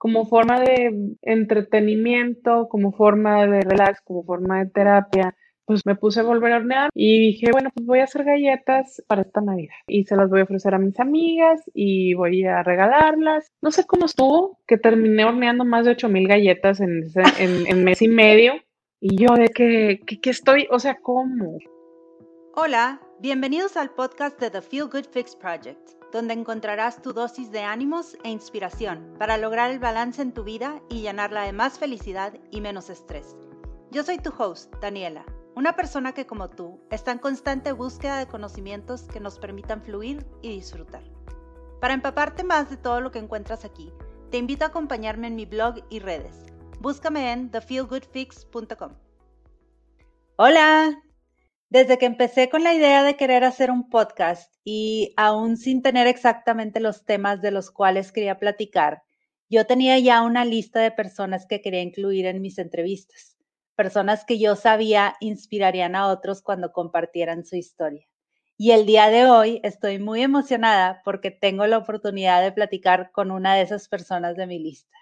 como forma de entretenimiento, como forma de relax, como forma de terapia, pues me puse a volver a hornear y dije, bueno, pues voy a hacer galletas para esta Navidad y se las voy a ofrecer a mis amigas y voy a regalarlas. No sé cómo estuvo, que terminé horneando más de 8000 galletas en, en, mes y medio y yo de que, que estoy, o sea, ¿cómo? Hola, bienvenidos al podcast de The Feel Good Fix Project, donde encontrarás tu dosis de ánimos e inspiración para lograr el balance en tu vida y llenarla de más felicidad y menos estrés. Yo soy tu host, Daniela una persona que como tú está en constante búsqueda de conocimientos que nos permitan fluir y disfrutar. Para empaparte más de todo lo que encuentras aquí, te invito a acompañarme en mi blog y redes. Búscame en thefeelgoodfix.com. Hola, desde que empecé con la idea de querer hacer un podcast y aún sin tener exactamente los temas de los cuales quería platicar, yo tenía ya una lista de personas que quería incluir en mis entrevistas personas que yo sabía inspirarían a otros cuando compartieran su historia. Y el día de hoy estoy muy emocionada porque tengo la oportunidad de platicar con una de esas personas de mi lista,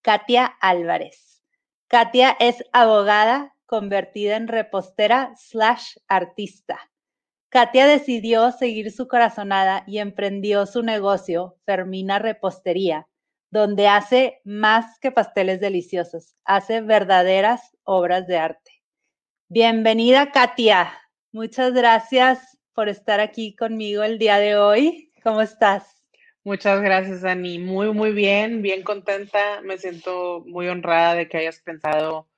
Katia Álvarez. Katia es abogada convertida en repostera slash artista. Katia decidió seguir su corazonada y emprendió su negocio, Fermina Repostería, donde hace más que pasteles deliciosos, hace verdaderas obras de arte. Bienvenida, Katia. Muchas gracias por estar aquí conmigo el día de hoy. ¿Cómo estás? Muchas gracias, Ani. Muy, muy bien, bien contenta. Me siento muy honrada de que hayas pensado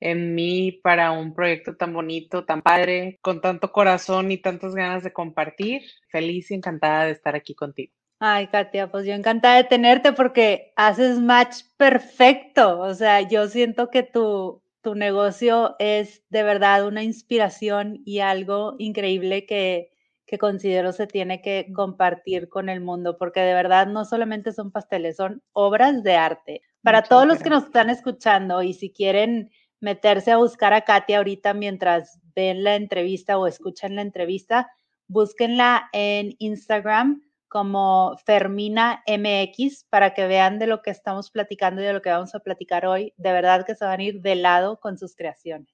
en mí para un proyecto tan bonito, tan padre, con tanto corazón y tantas ganas de compartir. Feliz y encantada de estar aquí contigo. Ay, Katia, pues yo encantada de tenerte porque haces match perfecto. O sea, yo siento que tu, tu negocio es de verdad una inspiración y algo increíble que, que considero se tiene que compartir con el mundo, porque de verdad no solamente son pasteles, son obras de arte. Para todos los que nos están escuchando y si quieren meterse a buscar a Katia ahorita mientras ven la entrevista o escuchan la entrevista, búsquenla en Instagram como Fermina MX para que vean de lo que estamos platicando y de lo que vamos a platicar hoy. De verdad que se van a ir de lado con sus creaciones.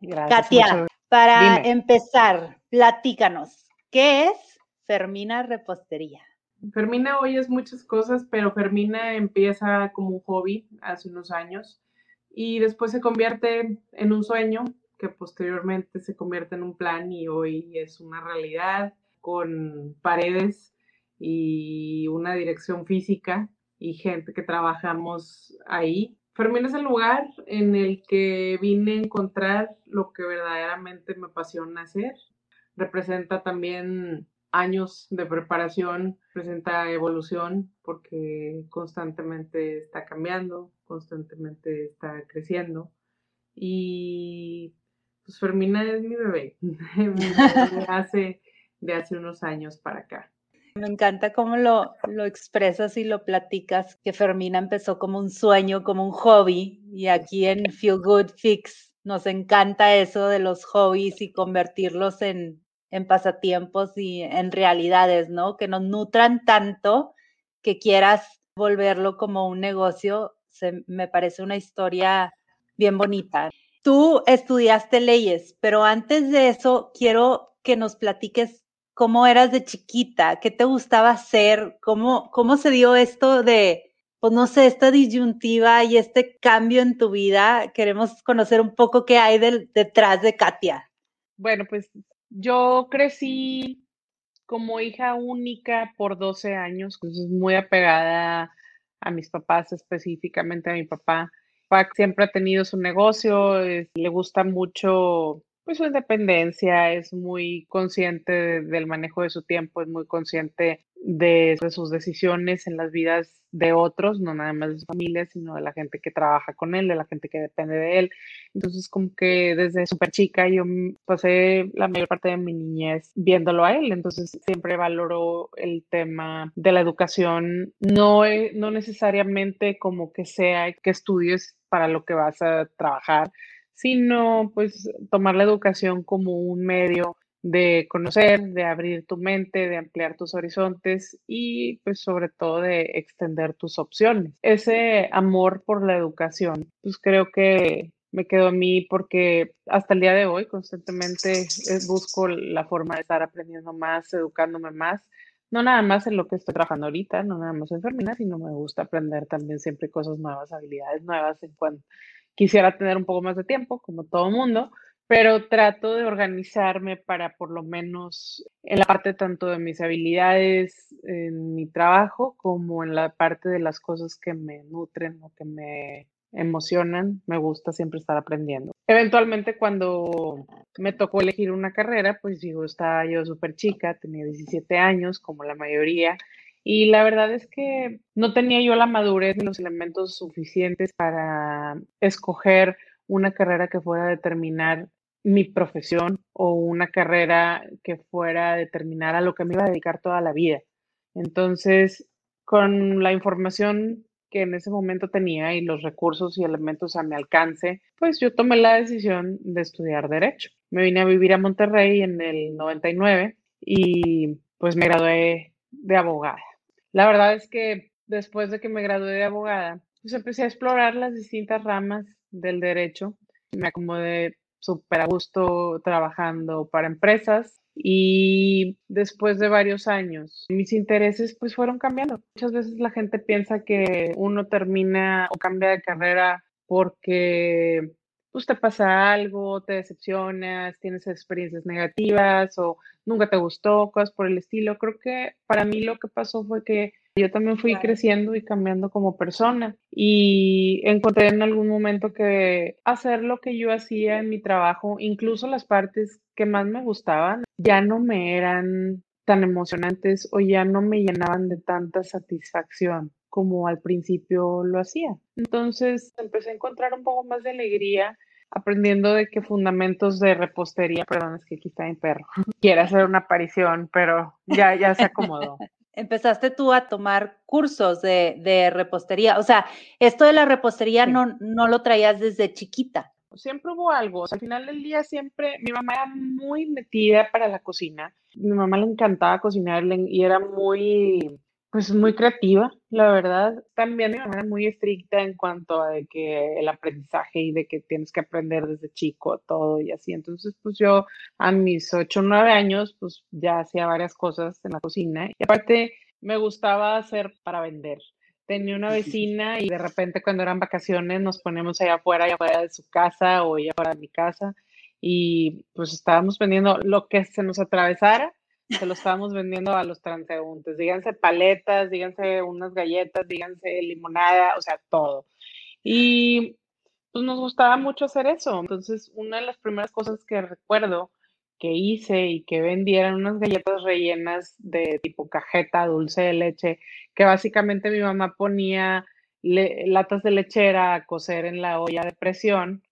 Gracias, Katia, para empezar, platícanos, ¿qué es Fermina Repostería? Fermina hoy es muchas cosas, pero Fermina empieza como un hobby hace unos años y después se convierte en un sueño que posteriormente se convierte en un plan y hoy es una realidad con paredes y una dirección física y gente que trabajamos ahí. Fermín es el lugar en el que vine a encontrar lo que verdaderamente me apasiona hacer. Representa también años de preparación, presenta evolución porque constantemente está cambiando, constantemente está creciendo. Y pues Fermina es mi bebé, hace, de hace unos años para acá. Me encanta cómo lo, lo expresas y lo platicas, que Fermina empezó como un sueño, como un hobby, y aquí en Feel Good Fix nos encanta eso de los hobbies y convertirlos en, en pasatiempos y en realidades, ¿no? Que nos nutran tanto que quieras volverlo como un negocio, se, me parece una historia bien bonita. Tú estudiaste leyes, pero antes de eso quiero que nos platiques cómo eras de chiquita, qué te gustaba hacer, cómo, cómo se dio esto de, pues no sé, esta disyuntiva y este cambio en tu vida. Queremos conocer un poco qué hay detrás de Katia. Bueno, pues yo crecí como hija única por 12 años, entonces muy apegada a mis papás, específicamente a mi papá. Papá siempre ha tenido su negocio, le gusta mucho pues su independencia, es muy consciente del manejo de su tiempo, es muy consciente de, sus decisiones en las vidas de otros, no nada más de su familia, sino de la gente que trabaja con él, de la gente que depende de él. Entonces, como que desde súper chica yo pasé la mayor parte de mi niñez viéndolo a él, entonces siempre valoro el tema de la educación, no, e, no necesariamente como que sea que estudies para lo que vas a trabajar, sino pues tomar la educación como un medio de conocer, de abrir tu mente, de ampliar tus horizontes y pues sobre todo de extender tus opciones. Ese amor por la educación, pues creo que me quedó a mí porque hasta el día de hoy constantemente busco la forma de estar aprendiendo más, educándome más, no nada más en lo que estoy trabajando ahorita, no nada más en Fermina, sino me gusta aprender también siempre cosas nuevas, habilidades nuevas en cuanto quisiera tener un poco más de tiempo, como todo mundo, pero trato de organizarme para por lo menos en la parte tanto de mis habilidades en mi trabajo como en la parte de las cosas que me nutren o que me emocionan, me gusta siempre estar aprendiendo. Eventualmente cuando me tocó elegir una carrera, pues digo, estaba yo súper chica, tenía 17 años como la mayoría, y la verdad es que no tenía yo la madurez ni los elementos suficientes para escoger una carrera que fuera a determinar mi profesión o una carrera que fuera a determinar a lo que me iba a dedicar toda la vida. Entonces, con la información que en ese momento tenía y los recursos y elementos a mi alcance, pues yo tomé la decisión de estudiar derecho. Me vine a vivir a Monterrey en el 99 y pues me gradué de abogada. La verdad es que después de que me gradué de abogada, pues empecé a explorar las distintas ramas del derecho. Me acomodé súper a gusto trabajando para empresas y después de varios años mis intereses pues fueron cambiando. Muchas veces la gente piensa que uno termina o cambia de carrera porque pues te pasa algo, te decepcionas, tienes experiencias negativas o nunca te gustó, cosas por el estilo. Creo que para mí lo que pasó fue que yo también fui creciendo y cambiando como persona y encontré en algún momento que hacer lo que yo hacía en mi trabajo, incluso las partes que más me gustaban, ya no me eran tan emocionantes o ya no me llenaban de tanta satisfacción como al principio lo hacía. Entonces empecé a encontrar un poco más de alegría aprendiendo de qué fundamentos de repostería, perdón, es que aquí está mi perro, quiere hacer una aparición, pero ya, ya se acomodó empezaste tú a tomar cursos de, repostería. O sea, esto de la repostería no, no lo traías desde chiquita. Siempre hubo algo. al final del día siempre, mi mamá era muy metida para la cocina. Mi mamá le encantaba cocinar y era muy, pues muy creativa, la verdad. También mi mamá era muy estricta en cuanto a que el aprendizaje y de que tienes que aprender desde chico todo y así. Entonces, pues yo a mis 8 o 9 años, pues ya hacía varias cosas en la cocina. Y aparte, me gustaba hacer para vender. Tenía una vecina y de repente cuando eran vacaciones nos ponemos allá afuera, allá afuera de su casa o allá afuera de mi casa y pues estábamos vendiendo lo que se nos atravesara se lo estábamos vendiendo a los transeúntes. Díganse paletas, díganse unas galletas, díganse limonada, o sea, todo. Y pues nos gustaba mucho hacer eso. Entonces, una de las primeras cosas que recuerdo que hice y que vendí eran unas galletas rellenas de tipo cajeta, dulce de leche, que básicamente mi mamá ponía latas de lechera a cocer en la olla de presión.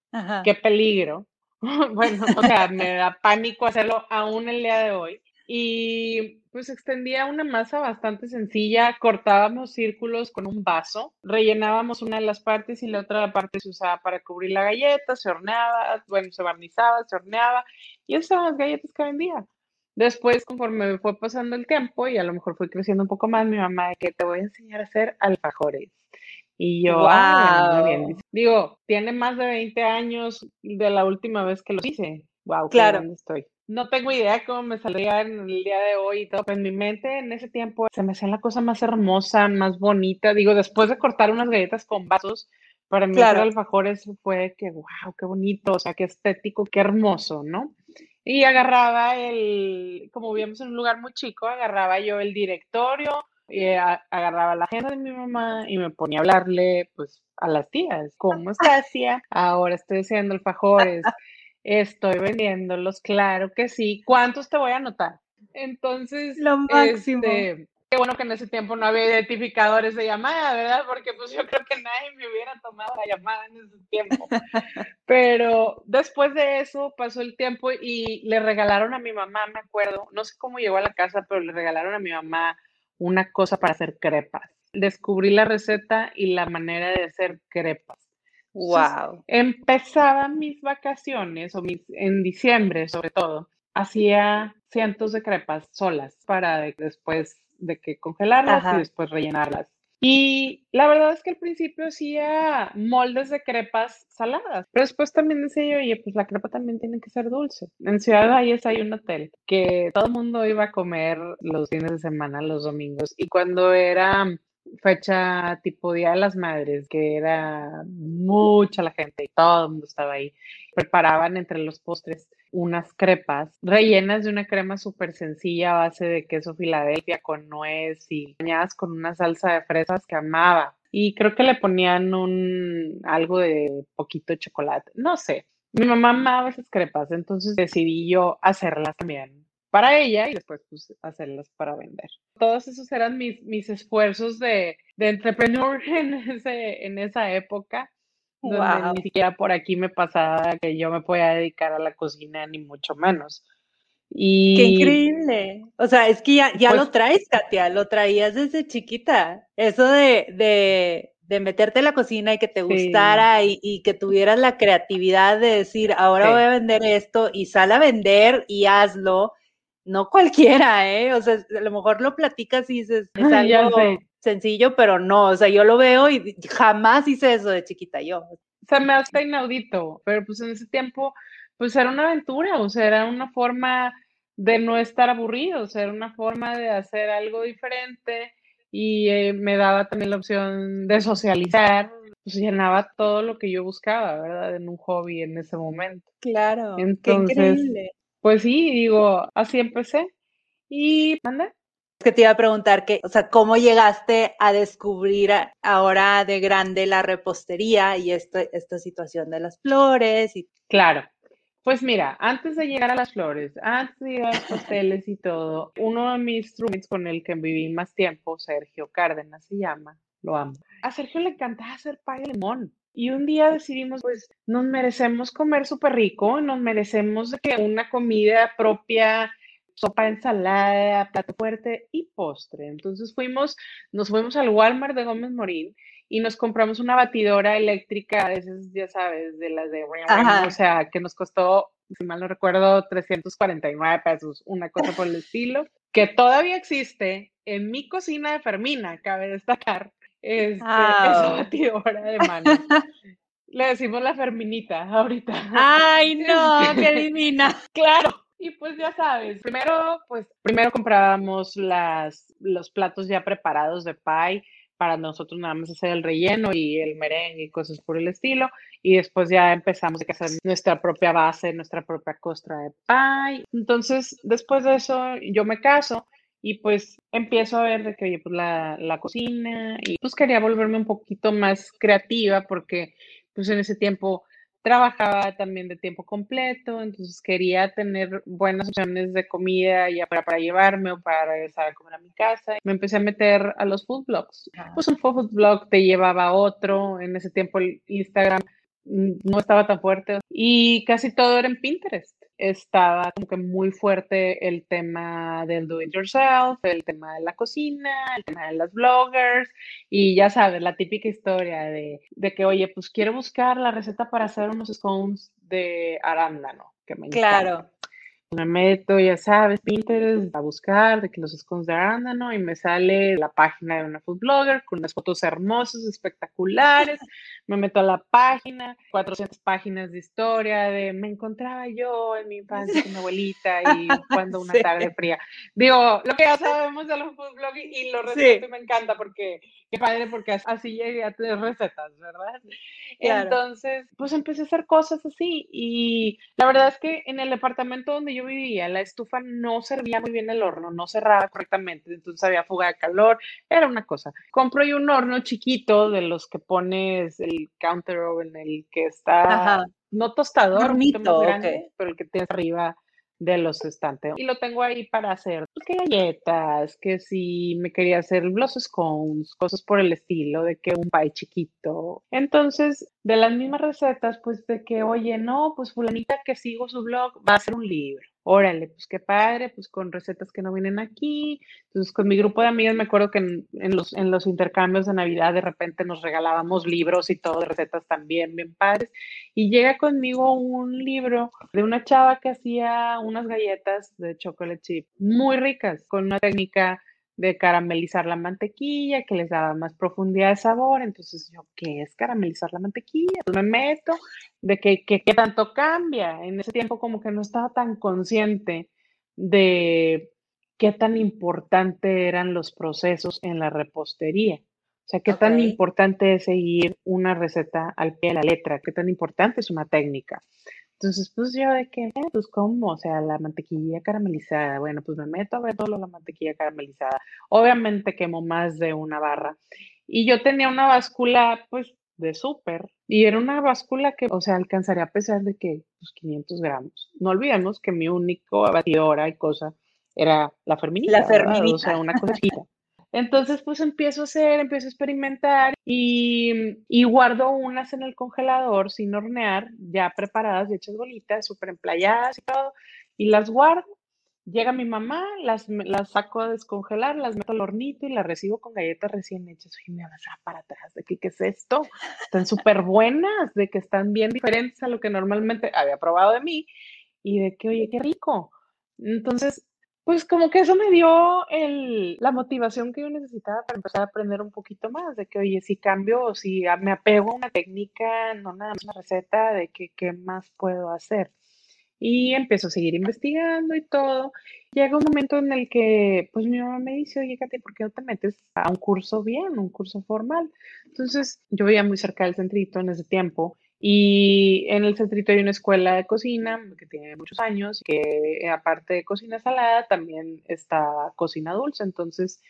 Qué peligro. bueno, o sea, me da pánico hacerlo aún el día de hoy y pues extendía una masa bastante sencilla, cortábamos círculos con un vaso, rellenábamos una de las partes y la otra parte se usaba para cubrir la galleta, se horneaba, bueno, se barnizaba, se horneaba y esas eran las galletas que vendía. Después, conforme me fue pasando el tiempo y a lo mejor fui creciendo un poco más, mi mamá de que te voy a enseñar a hacer alfajores. Y yo, ah, bien. Digo, tiene más de 20 años de la última vez que lo hice. Wow, claro. estoy no tengo idea cómo me saldría en el día de hoy y todo, pero en mi mente en ese tiempo se me hacía la cosa más hermosa, más bonita. Digo, después de cortar unas galletas con vasos, para mí claro. el alfajores fue que, wow, qué bonito, o sea, qué estético, qué hermoso, ¿no? Y agarraba el, como vivíamos en un lugar muy chico, agarraba yo el directorio, y agarraba la agenda de mi mamá y me ponía a hablarle, pues, a las tías, ¿cómo está, tía? Ahora estoy haciendo alfajores. Estoy vendiéndolos, claro que sí. ¿Cuántos te voy a anotar? Entonces, lo máximo. Este, qué bueno que en ese tiempo no había identificadores de llamada, ¿verdad? Porque pues yo creo que nadie me hubiera tomado la llamada en ese tiempo. Pero después de eso pasó el tiempo y le regalaron a mi mamá, me acuerdo, no sé cómo llegó a la casa, pero le regalaron a mi mamá una cosa para hacer crepas. Descubrí la receta y la manera de hacer crepas. Wow. Empezaban mis vacaciones, o mis, en diciembre sobre todo, hacía cientos de crepas solas para después de que congelarlas y después rellenarlas. Y la verdad es que al principio hacía moldes de crepas saladas, pero después también decía yo, oye, pues la crepa también tiene que ser dulce. En Ciudad Valles hay un hotel que todo el mundo iba a comer los fines de semana, los domingos, y cuando era fecha tipo Día de las Madres, que era mucha la gente y todo el mundo estaba ahí. Preparaban entre los postres unas crepas rellenas de una crema súper sencilla a base de queso Filadelfia con nuez y bañadas con una salsa de fresas que amaba. Y creo que le ponían un algo de poquito chocolate, no sé. Mi mamá amaba esas crepas, entonces decidí yo hacerlas también para ella y después pues, hacerlas para vender. Todos esos eran mis, mis esfuerzos de, de entrepreneur en, ese, en esa época, donde ni siquiera por aquí me pasaba que yo me podía dedicar a la cocina, ni mucho menos. Y, ¡Qué increíble! O sea, es que ya, ya lo pues traes, Katia, lo traías desde chiquita. Eso de, de, de meterte en la cocina y que te gustara y, y, que tuvieras la creatividad de decir, ahora voy a vender esto y sal a vender y hazlo no cualquiera, ¿eh? O sea, a lo mejor lo platicas y dices, es algo sencillo, pero no, o sea, yo lo veo y jamás hice eso de chiquita yo. O sea, me hace inaudito, pero pues en ese tiempo, pues era una aventura, o sea, era una forma de no estar aburrido, o sea, era una forma de hacer algo diferente y eh, me daba también la opción de socializar, pues llenaba todo lo que yo buscaba, ¿verdad? En un hobby en ese momento. Claro, Entonces, qué increíble. Pues sí, digo, así empecé. Y, ¿manda? que te iba a preguntar que, o sea, ¿cómo llegaste a descubrir ahora de grande la repostería y esta situación de las flores? Y... Claro. Pues mira, antes de llegar a las flores, antes de llegar a los pasteles y todo, uno de mis roommates con el que viví más tiempo, Sergio Cárdenas se llama, lo amo. A Sergio le encantaba hacer pay de limón. Y un día decidimos, pues, nos merecemos comer súper rico, nos merecemos que una comida propia, sopa, ensalada, plato fuerte y postre. Entonces fuimos, nos fuimos al Walmart de Gómez Morín y nos compramos una batidora eléctrica, esas, ya sabes, de las de, o sea, que nos costó, si mal no recuerdo, 349 pesos, una cosa por el estilo, que todavía existe en mi cocina de Fermina, cabe destacar este, esa batidora de mano. Le decimos la Ferminita ahorita. Ay, no, qué divina. claro. Y pues ya sabes, primero, pues primero comprábamos las, los platos ya preparados de pie para nosotros nada más hacer el relleno y el merengue y cosas por el estilo. Y después ya empezamos a hacer nuestra propia base, nuestra propia costra de pie. Entonces, después de eso, yo me caso y pues empiezo a ver de que, oye, pues la, la cocina y pues quería volverme un poquito más creativa porque pues en ese tiempo trabajaba también de tiempo completo, entonces quería tener buenas opciones de comida ya para, para llevarme o para regresar a comer a mi casa. Me empecé a meter a los food blogs. Pues un food blog te llevaba a otro, en ese tiempo el Instagram no estaba tan fuerte y casi todo era en Pinterest estaba como que muy fuerte el tema del do it yourself, el tema de la cocina, el tema de las bloggers y ya sabes, la típica historia de, de que, oye, pues quiero buscar la receta para hacer unos scones de arándano, que me Claro me meto, ya sabes, Pinterest a buscar de que los scones de arándano y me sale la página de una food blogger con unas fotos hermosas, espectaculares. me meto a la página, 400 páginas de historia de me encontraba yo en mi infancia con mi abuelita y cuando una tarde fría. Digo, lo que ya sabemos de los food blogging y lo respeto y me encanta porque qué padre porque así llegué a tener recetas, ¿verdad? Entonces, pues empecé a hacer cosas así y la verdad es que en el departamento donde yo vivía, la estufa no servía muy bien el horno, no cerraba correctamente, entonces había fuga de calor, era una cosa. Compro yo un horno chiquito de los que pones el counter oven, el que está, no tostador, grande, pero el que tienes arriba de los estantes. Y lo tengo ahí para hacer pues, que galletas, que si me quería hacer los scones, cosas por el estilo, de que un pie chiquito. Entonces, de las mismas recetas, pues de que, oye, no, pues fulanita que sigo su blog va a hacer un libro. Órale, pues qué padre, pues con recetas que no vienen aquí. Entonces, con mi grupo de amigas me acuerdo que en, los, en los intercambios de Navidad de repente nos regalábamos libros y todo, recetas también bien padres. Y llega conmigo un libro de una chava que hacía unas galletas de chocolate chip muy ricas, con una técnica de caramelizar la mantequilla, que les daba más profundidad de sabor. Entonces yo, ¿qué es caramelizar la mantequilla? Pues me meto de que, que, tanto cambia. En ese tiempo como que no estaba tan consciente de qué tan importante eran los procesos en la repostería. O sea, qué tan importante es seguir una receta al pie de la letra, qué tan importante es una técnica. Entonces, pues yo de que, eh, pues cómo, o sea, la mantequilla caramelizada, bueno, pues me meto a ver todo la mantequilla caramelizada. Obviamente quemo más de una barra. Y yo tenía una báscula, pues, de súper, y era una báscula que, o sea, alcanzaría a pesar de que, pues, 500 gramos. No olvidemos que mi único batidora y cosa era la ferminita. La ferminita. O sea, una cosita. Entonces, pues empiezo a hacer, empiezo a experimentar y, guardo unas en el congelador sin hornear, ya preparadas y hechas bolitas, súper emplayadas y todo, y las guardo. Llega mi mamá, las, saco a descongelar, las meto al hornito y las recibo con galletas recién hechas. Y me vas para atrás, ¿de qué, qué es esto? Están súper buenas, de que están bien diferentes a lo que normalmente había probado de mí y de que, oye, qué rico. Entonces, pues como que eso me dio el, la motivación que yo necesitaba para empezar a aprender un poquito más, de que, oye, si cambio o si me apego a una técnica, no nada más una receta, de que qué más puedo hacer. Y empiezo a seguir investigando y todo. Llega un momento en el que, pues mi mamá me dice, oye, Katy, ¿por qué no te metes a un curso bien, un curso formal? Entonces, yo vivía muy cerca del centrito en ese tiempo y en el centrito hay una escuela de cocina que tiene muchos años, que aparte de cocina salada, también está cocina dulce. Entonces,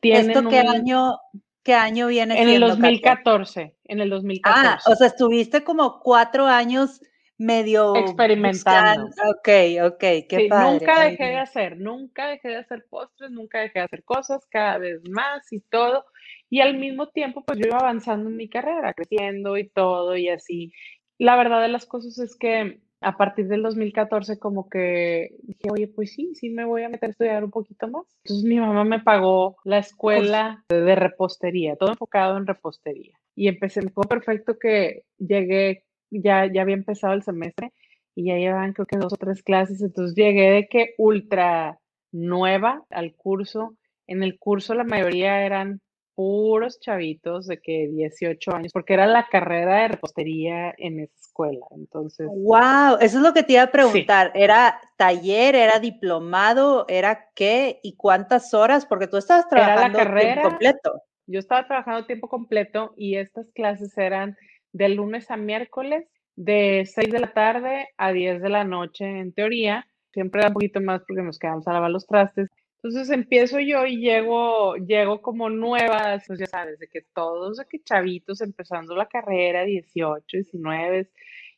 tienen ¿Esto qué año, qué año viene En el 2014, en el 2014. Ah, o sea, estuviste como cuatro años medio experimentando. Ok, ok, qué padre. Nunca dejé de hacer, nunca dejé de hacer postres, nunca dejé de hacer cosas, cada vez más y todo. Y al mismo tiempo, pues yo iba avanzando en mi carrera, creciendo y todo y así. La verdad de las cosas es que a partir del 2014 como que dije, oye, pues sí, sí me voy a meter a estudiar un poquito más. Entonces mi mamá me pagó la escuela de repostería, todo enfocado en repostería. Y empecé, fue perfecto que llegué, ya, ya había empezado el semestre y ya llevaban creo que dos o tres clases, entonces llegué de que ultra nueva al curso. En el curso la mayoría eran puros chavitos de que 18 años, porque era la carrera de repostería en esa escuela. Entonces. ¡Wow! Eso es lo que te iba a preguntar. ¿Era taller, era diplomado, era qué y cuántas horas? Porque tú estabas trabajando la carrera, tiempo completo. Yo estaba trabajando tiempo completo y estas clases eran de lunes a miércoles, de 6 de la tarde a 10 de la noche en teoría. Siempre era un poquito más porque nos quedamos a lavar los trastes entonces empiezo yo y llego, llego como nuevas, pues ya sabes, de que todos, de que chavitos empezando la carrera, 18, 19,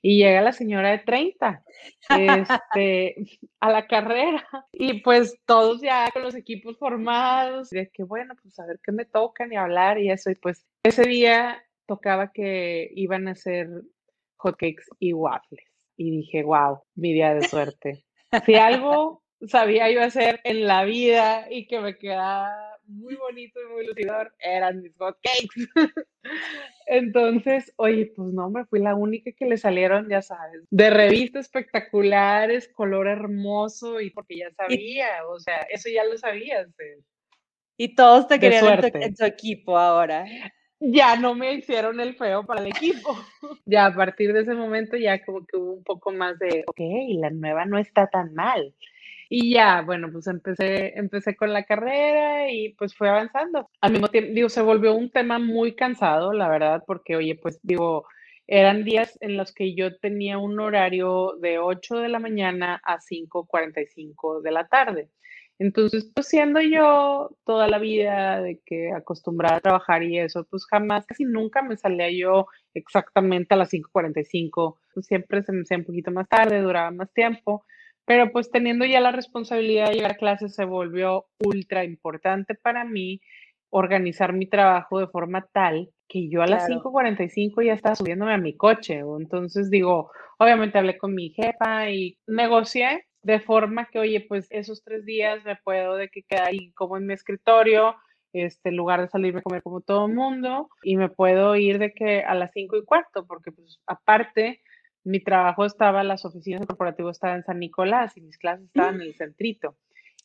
y llega la señora de 30 este, a la carrera y pues todos ya con los equipos formados, de que bueno, pues a ver qué me tocan y hablar y eso, y pues ese día tocaba que iban a hacer hotcakes y waffles y dije, wow, mi día de suerte. Si algo sabía yo hacer en la vida y que me quedaba muy bonito y muy lucidor eran mis hotcakes. Entonces, oye, pues no, me fui la única que le salieron, ya sabes, de revistas espectaculares, color hermoso y porque ya sabía, o sea, eso ya lo sabías. Y todos te querían en tu, equipo ahora. Ya no me hicieron el feo para el equipo. Ya a partir de ese momento ya como que hubo un poco más de, ok, la nueva no está tan mal. Y ya, bueno, pues empecé, empecé con la carrera y pues fue avanzando. Al mismo tiempo, digo, se volvió un tema muy cansado, la verdad, porque, oye, pues digo, eran días en los que yo tenía un horario de 8 de la mañana a 5.45 de la tarde. Entonces, pues siendo yo toda la vida de que acostumbrada a trabajar y eso, pues jamás, casi nunca me salía yo exactamente a las 5.45. Pues siempre se me hacía un poquito más tarde, duraba más tiempo. Pero pues teniendo ya la responsabilidad de llegar a clases se volvió ultra importante para mí organizar mi trabajo de forma tal que yo a las 5.45 ya estaba subiéndome a mi coche. Entonces digo, obviamente hablé con mi jefa y negocié de forma que, oye, pues esos tres días me puedo de que quedar ahí como en mi escritorio, este, en lugar de salirme a comer como todo el mundo, y me puedo ir de que a las cinco y cuarto, porque pues aparte mi trabajo estaba, las oficinas de corporativo estaban en San Nicolás y mis clases estaban en el centrito.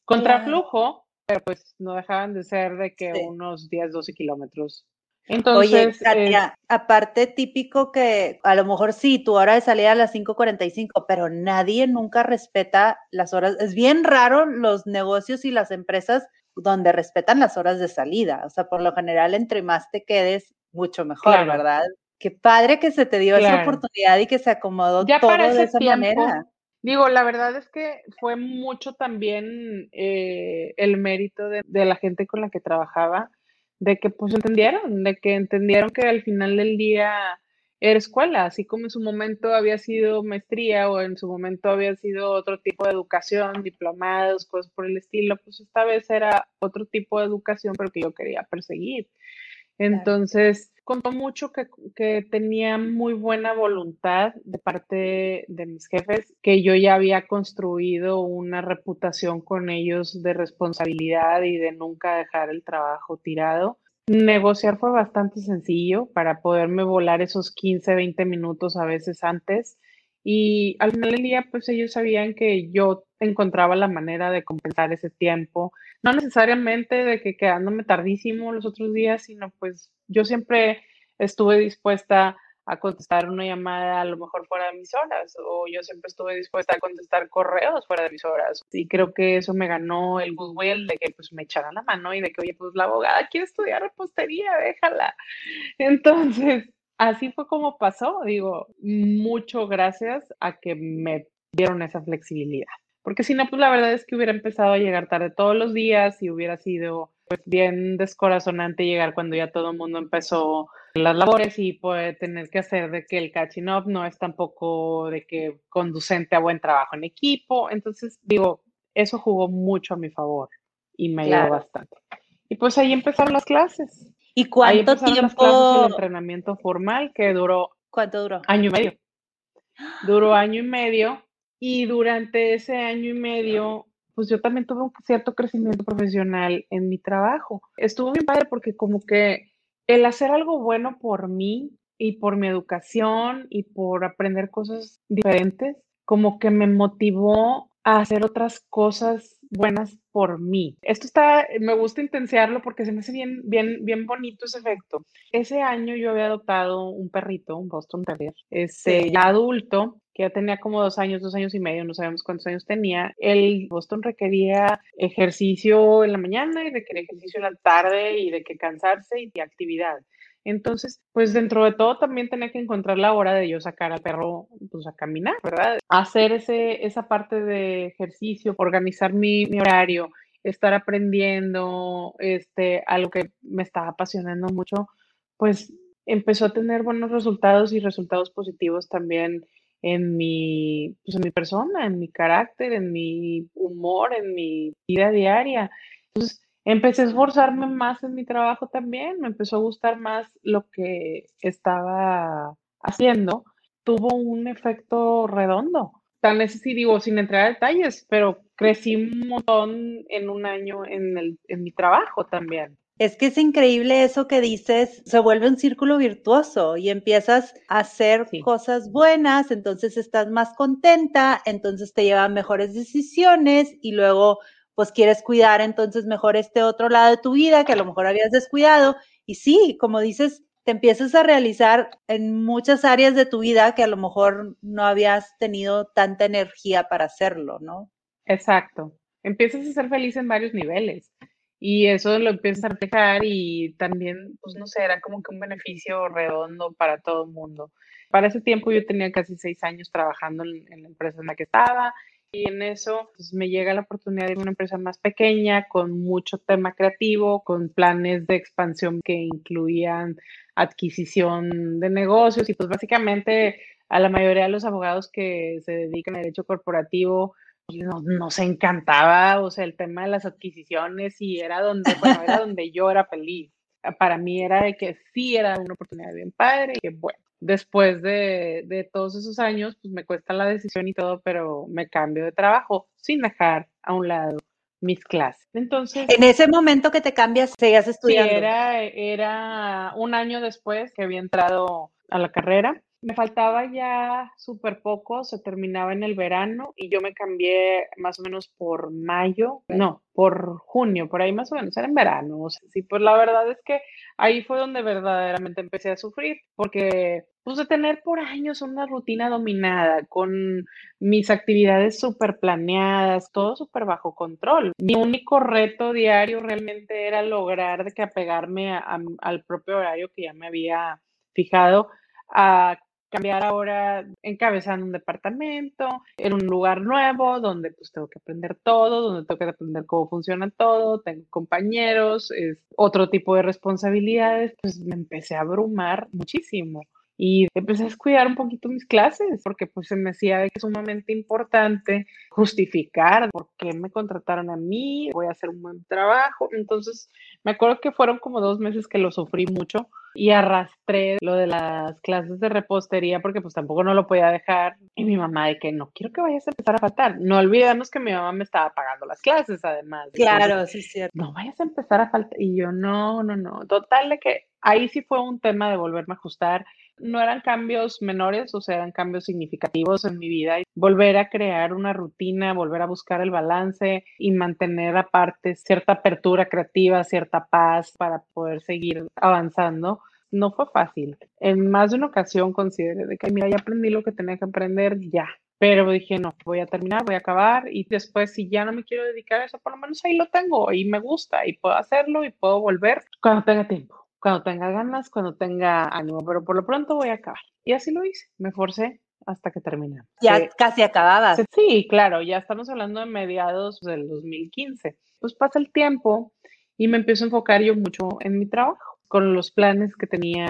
Contraflujo, pero pues no dejaban de ser de que unos 10, 12 kilómetros entonces, Oye, Katia, aparte típico que a lo mejor sí, tu hora de salida a las 5.45, pero nadie nunca respeta las horas. Es bien raro los negocios y las empresas donde respetan las horas de salida. O sea, por lo general, entre más te quedes, mucho mejor, ¿verdad? Qué padre que se te dio esa oportunidad y que se acomodó todo de esa manera. Digo, la verdad es que fue mucho también eh, el mérito de, de la gente con la que trabajaba de que pues entendieron, de que entendieron que al final del día era escuela, así como en su momento había sido maestría o en su momento había sido otro tipo de educación, diplomados, cosas por el estilo, pues esta vez era otro tipo de educación, pero que yo quería perseguir. Entonces, contó mucho que, que, tenía muy buena voluntad de parte de mis jefes, que yo ya había construido una reputación con ellos de responsabilidad y de nunca dejar el trabajo tirado. Negociar fue bastante sencillo para poderme volar esos 15, 20 minutos a veces antes. Y al final del día, pues ellos sabían que yo encontraba la manera de compensar ese tiempo no necesariamente de que quedándome tardísimo los otros días, sino pues yo siempre estuve dispuesta a contestar una llamada a lo mejor fuera de mis horas o yo siempre estuve dispuesta a contestar correos fuera de mis horas y creo que eso me ganó el goodwill de que pues me echaran la mano y de que oye pues la abogada quiere estudiar repostería, déjala. Entonces, así fue como pasó, digo, mucho gracias a que me dieron esa flexibilidad. Porque si no, pues la verdad es que hubiera empezado a llegar tarde todos los días y hubiera sido pues bien descorazonante llegar cuando ya todo el mundo empezó las labores y puede tener que hacer de que el catching up no es tampoco de que conducente a buen trabajo en equipo. Entonces, digo, eso jugó mucho a mi favor y me ayudó bastante. Y pues ahí empezaron las clases. ¿Y cuánto tiempo? el entrenamiento formal que duró. ¿Cuánto duró? Año y medio. Duró año y medio y durante ese año y medio, pues yo también tuve un cierto crecimiento profesional en mi trabajo. Estuvo bien padre porque como que el hacer algo bueno por mí y por mi educación y por aprender cosas diferentes, como que me motivó a hacer otras cosas buenas por mí. Esto está, me gusta intensiarlo porque se me hace bien, bien, bien bonito ese efecto. Ese año yo había adoptado un perrito, un Boston Terrier, ese ya adulto, que ya tenía como dos años, dos años y medio, no sabemos cuántos años tenía. El Boston requería ejercicio en la mañana y requería ejercicio en la tarde y de que cansarse y de actividad. Entonces, pues dentro de todo también tenía que encontrar la hora de yo sacar al perro pues a caminar, ¿verdad? Hacer ese, esa parte de ejercicio, organizar mi, mi horario, estar aprendiendo, este, algo que me estaba apasionando mucho, pues empezó a tener buenos resultados y resultados positivos también en mi, pues en mi persona, en mi carácter, en mi humor, en mi vida diaria. Entonces, empecé a esforzarme más en mi trabajo también, me empezó a gustar más lo que estaba haciendo, tuvo un efecto redondo. Tal vez sí digo, sin entrar a detalles, pero crecí un montón en un año en, el, en mi trabajo también. Es que es increíble eso que dices, se vuelve un círculo virtuoso y empiezas a hacer cosas buenas, entonces estás más contenta, entonces te llevan mejores decisiones y luego pues quieres cuidar entonces mejor este otro lado de tu vida que a lo mejor habías descuidado. Y sí, como dices, te empiezas a realizar en muchas áreas de tu vida que a lo mejor no habías tenido tanta energía para hacerlo, ¿no? Exacto. Empiezas a ser feliz en varios niveles y eso lo empiezas a reflejar y también, pues no sé, era como que un beneficio redondo para todo el mundo. Para ese tiempo yo tenía casi seis años trabajando en, en la empresa en la que estaba y en eso pues, me llega la oportunidad de ir a una empresa más pequeña, con mucho tema creativo, con planes de expansión que incluían adquisición de negocios y pues básicamente a la mayoría de los abogados que se dedican a derecho corporativo pues, nos, nos encantaba, o sea, el tema de las adquisiciones y era donde, bueno, era donde yo era feliz. Para mí era de que sí era una oportunidad bien padre y que bueno, después de, de, todos esos años, pues me cuesta la decisión y todo, pero me cambio de trabajo sin dejar a un lado mis clases. Entonces. En ese momento que te cambias, seguías estudiando. Sí, era, era un año después que había entrado a la carrera me faltaba ya súper poco, se terminaba en el verano y yo me cambié más o menos por mayo, no, por junio, por ahí más o menos, era en verano. O sea, sí, pues la verdad es que ahí fue donde verdaderamente empecé a sufrir, porque puse de tener por años una rutina dominada, con mis actividades súper planeadas, todo súper bajo control. Mi único reto diario realmente era lograr de que apegarme al propio horario que ya me había fijado a cambiar ahora encabezando un departamento, en un lugar nuevo, donde pues tengo que aprender todo, donde tengo que aprender cómo funciona todo, tengo compañeros, es otro tipo de responsabilidades, pues me empecé a abrumar muchísimo. Y empecé a descuidar un poquito mis clases porque pues se me decía que es sumamente importante justificar por qué me contrataron a mí, voy a hacer un buen trabajo. Entonces me acuerdo que fueron como dos meses que lo sufrí mucho y arrastré lo de las clases de repostería porque pues tampoco no lo podía dejar y mi mamá de que no quiero que vayas a empezar a faltar. No olvidemos que mi mamá me estaba pagando las clases además. Claro, sí es cierto. No vayas a empezar a faltar y yo no, no, no. Total de que ahí sí fue un tema de volverme a ajustar. No eran cambios menores, o sea, eran cambios significativos en mi vida. Volver a crear una rutina, volver a buscar el balance y mantener aparte cierta apertura creativa, cierta paz para poder seguir avanzando no fue fácil. En más de una ocasión consideré de que, mira, ya aprendí lo que tenía que aprender, ya. Pero dije, no, voy a terminar, voy a acabar y después si ya no me quiero dedicar a eso, por lo menos ahí lo tengo y me gusta y puedo hacerlo y puedo volver cuando tenga tiempo, cuando tenga ganas, cuando tenga ánimo, pero por lo pronto voy a acabar. Y así lo hice, me forcé hasta que terminé. Ya casi acabada. Sí, claro, ya estamos hablando de mediados del 2015. Pues pasa el tiempo y me empiezo a enfocar yo mucho en mi trabajo con los planes que tenía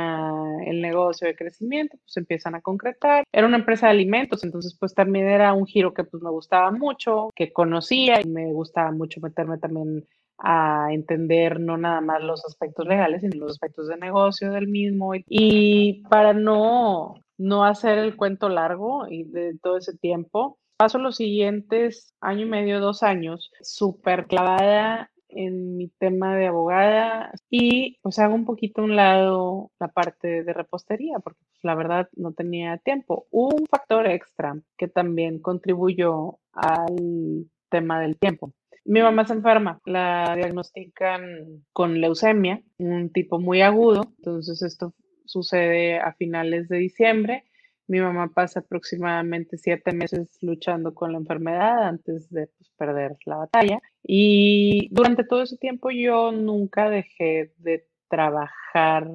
el negocio de crecimiento, pues empiezan a concretar. Era una empresa de alimentos, entonces pues también era un giro que pues me gustaba mucho, que conocía y me gustaba mucho meterme también a entender no nada más los aspectos legales, sino los aspectos de negocio del mismo. Y para no, no hacer el cuento largo y de todo ese tiempo, paso los siguientes año y medio, dos años, súper clavada en mi tema de abogada y pues hago un poquito a un lado la parte de repostería porque pues, la verdad no tenía tiempo. Un factor extra que también contribuyó al tema del tiempo. Mi mamá se enferma, la diagnostican con leucemia, un tipo muy agudo, entonces esto sucede a finales de diciembre mi mamá pasa aproximadamente siete meses luchando con la enfermedad antes de pues, perder la batalla. Y durante todo ese tiempo yo nunca dejé de trabajar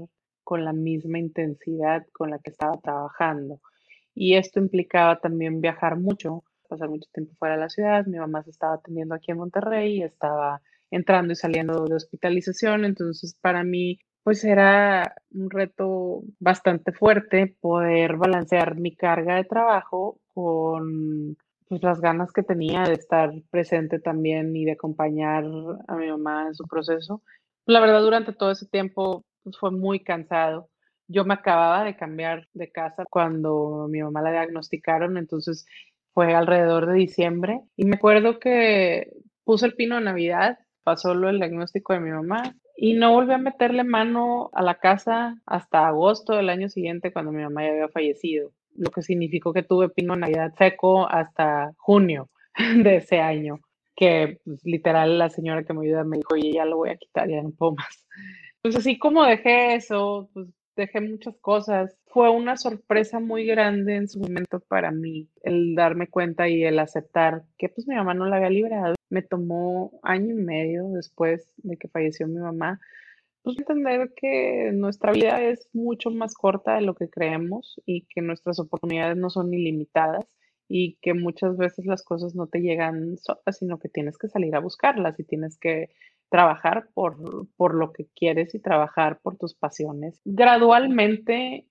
con la misma intensidad con la que estaba trabajando. Y esto implicaba también viajar mucho, pasar mucho tiempo fuera de la ciudad. Mi mamá se estaba atendiendo aquí en Monterrey, estaba entrando y saliendo de hospitalización. Entonces, para mí pues era un reto bastante fuerte poder balancear mi carga de trabajo con pues, las ganas que tenía de estar presente también y de acompañar a mi mamá en su proceso. La verdad, durante todo ese tiempo pues, fue muy cansado. Yo me acababa de cambiar de casa cuando mi mamá la diagnosticaron, entonces fue alrededor de diciembre. Y me acuerdo que puse el pino de Navidad, pasó lo el diagnóstico de mi mamá y no volví a meterle mano a la casa hasta agosto del año siguiente cuando mi mamá ya había fallecido, lo que significó que tuve pino Navidad seco hasta junio de ese año, que pues, literal la señora que me ayuda me dijo, oye, ya lo voy a quitar, ya no puedo más. Pues así como dejé eso, pues dejé muchas cosas. Fue una sorpresa muy grande en su momento para mí el darme cuenta y el aceptar que pues mi mamá no la había librado. Me tomó año y medio después de que falleció mi mamá, pues entender que nuestra vida es mucho más corta de lo que creemos y que nuestras oportunidades no son ilimitadas y que muchas veces las cosas no te llegan solas, sino que tienes que salir a buscarlas y tienes que trabajar por, por lo que quieres y trabajar por tus pasiones. Gradualmente,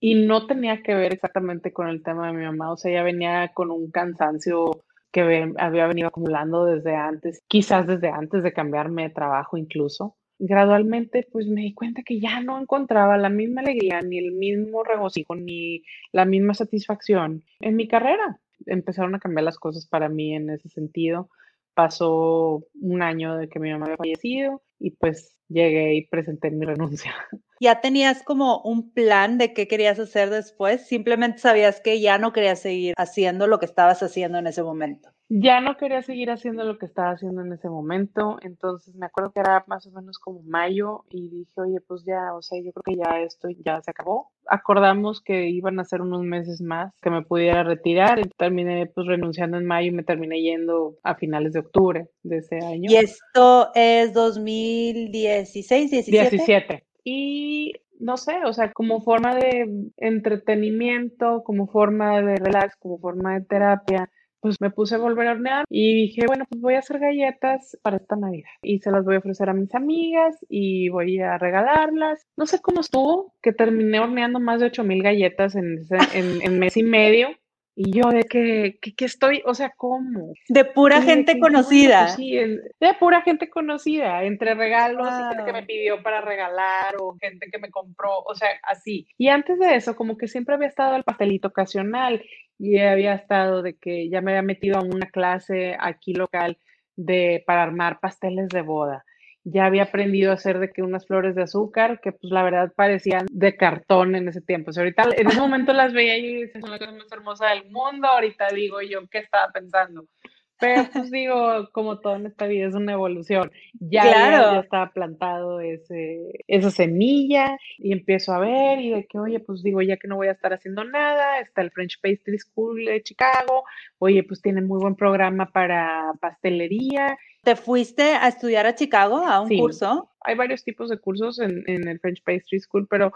y no tenía que ver exactamente con el tema de mi mamá, o sea, ya venía con un cansancio que había venido acumulando desde antes, quizás desde antes de cambiarme de trabajo incluso. gradualmente pues me di cuenta que ya no encontraba la misma alegría, ni el mismo regocijo, ni la misma satisfacción en mi carrera. Empezaron a cambiar las cosas para mí en ese sentido. Pasó un año de que mi mamá había fallecido y pues llegué y presenté mi renuncia. ¿Ya tenías como un plan de qué querías hacer después? Simplemente sabías que ya no querías seguir haciendo lo que estabas haciendo en ese momento. Ya no quería seguir haciendo lo que estaba haciendo en ese momento, entonces me acuerdo que era más o menos como mayo y dije, oye, pues ya, o sea, yo creo que ya esto ya se acabó. Acordamos que iban a ser unos meses más que me pudiera retirar y terminé pues renunciando en mayo y me terminé yendo a finales de octubre de ese año. Y esto es 2016, 17. 17. Y no sé, o sea, como forma de entretenimiento, como forma de relax, como forma de terapia, pues me puse a volver a hornear y dije, bueno, pues voy a hacer galletas para esta Navidad y se las voy a ofrecer a mis amigas y voy a regalarlas. No sé cómo estuvo, que terminé horneando más de 8000 galletas en, en, en mes y medio. Y yo de que, que, estoy, o sea, ¿cómo? De pura gente conocida. Sí, de pura gente conocida, entre regalos y gente que me pidió para regalar o gente que me compró, o sea, así. Y antes de eso, como que siempre había estado el pastelito ocasional y había estado de que ya me había metido a una clase aquí local de para armar pasteles de boda ya había aprendido a hacer de que unas flores de azúcar que pues la verdad parecían de cartón en ese tiempo. O sea, ahorita en ese momento las veía y son la cosa más hermosa del mundo. Ahorita digo yo, ¿qué estaba pensando? Pero pues digo, como todo en esta vida es una evolución. Ya, ya, estaba plantado ese, esa semilla y empiezo a ver y de que, oye, pues digo, ya que no voy a estar haciendo nada, está el French Pastry School de Chicago, oye, pues tiene muy buen programa para pastelería. ¿Te fuiste a estudiar a Chicago a un curso? Hay varios tipos de cursos en, en el French Pastry School, pero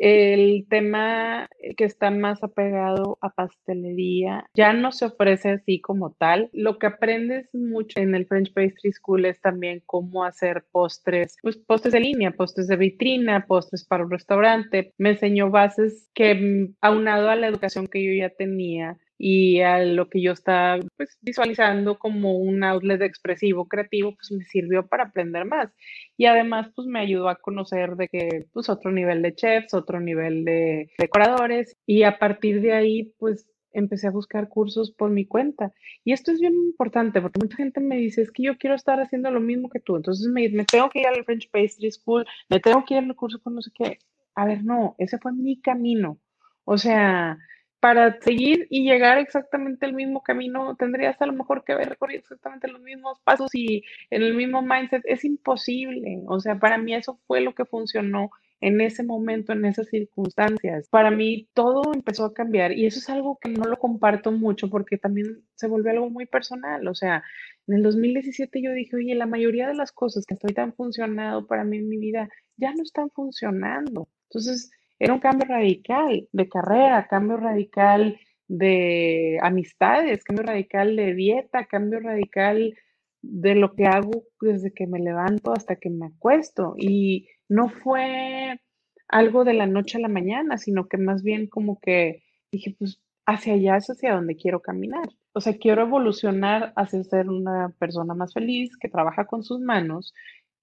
el tema que está más apegado a pastelería ya no se ofrece así como tal. Lo que aprendes mucho en el French Pastry School es también cómo hacer postres, pues postres de línea, postres de vitrina, postres para un restaurante. Me enseñó bases que mm, aunado a la educación que yo ya tenía, y a lo que yo estaba pues, visualizando como un outlet expresivo creativo, pues me sirvió para aprender más. Y además, pues me ayudó a conocer de que, pues otro nivel de chefs, otro nivel de decoradores. Y a partir de ahí, pues empecé a buscar cursos por mi cuenta. Y esto es bien importante porque mucha gente me dice, es que yo quiero estar haciendo lo mismo que tú. Entonces me, me tengo que ir al French Pastry School, me tengo que ir al curso con no sé qué. A ver, no, ese fue mi camino. O sea, para seguir y llegar exactamente al mismo camino, tendrías a lo mejor que haber recorrido exactamente los mismos pasos y en el mismo mindset. Es imposible. O sea, para mí eso fue lo que funcionó en ese momento, en esas circunstancias. Para mí todo empezó a cambiar y eso es algo que no lo comparto mucho porque también se volvió algo muy personal. O sea, en el 2017 yo dije, oye, la mayoría de las cosas que estoy tan funcionado para mí en mi vida ya no están funcionando. Entonces, era un cambio radical de carrera, cambio radical de amistades, cambio radical de dieta, cambio radical de lo que hago desde que me levanto hasta que me acuesto. Y no fue algo de la noche a la mañana, sino que más bien como que dije, pues hacia allá es hacia donde quiero caminar. O sea, quiero evolucionar hacia ser una persona más feliz, que trabaja con sus manos,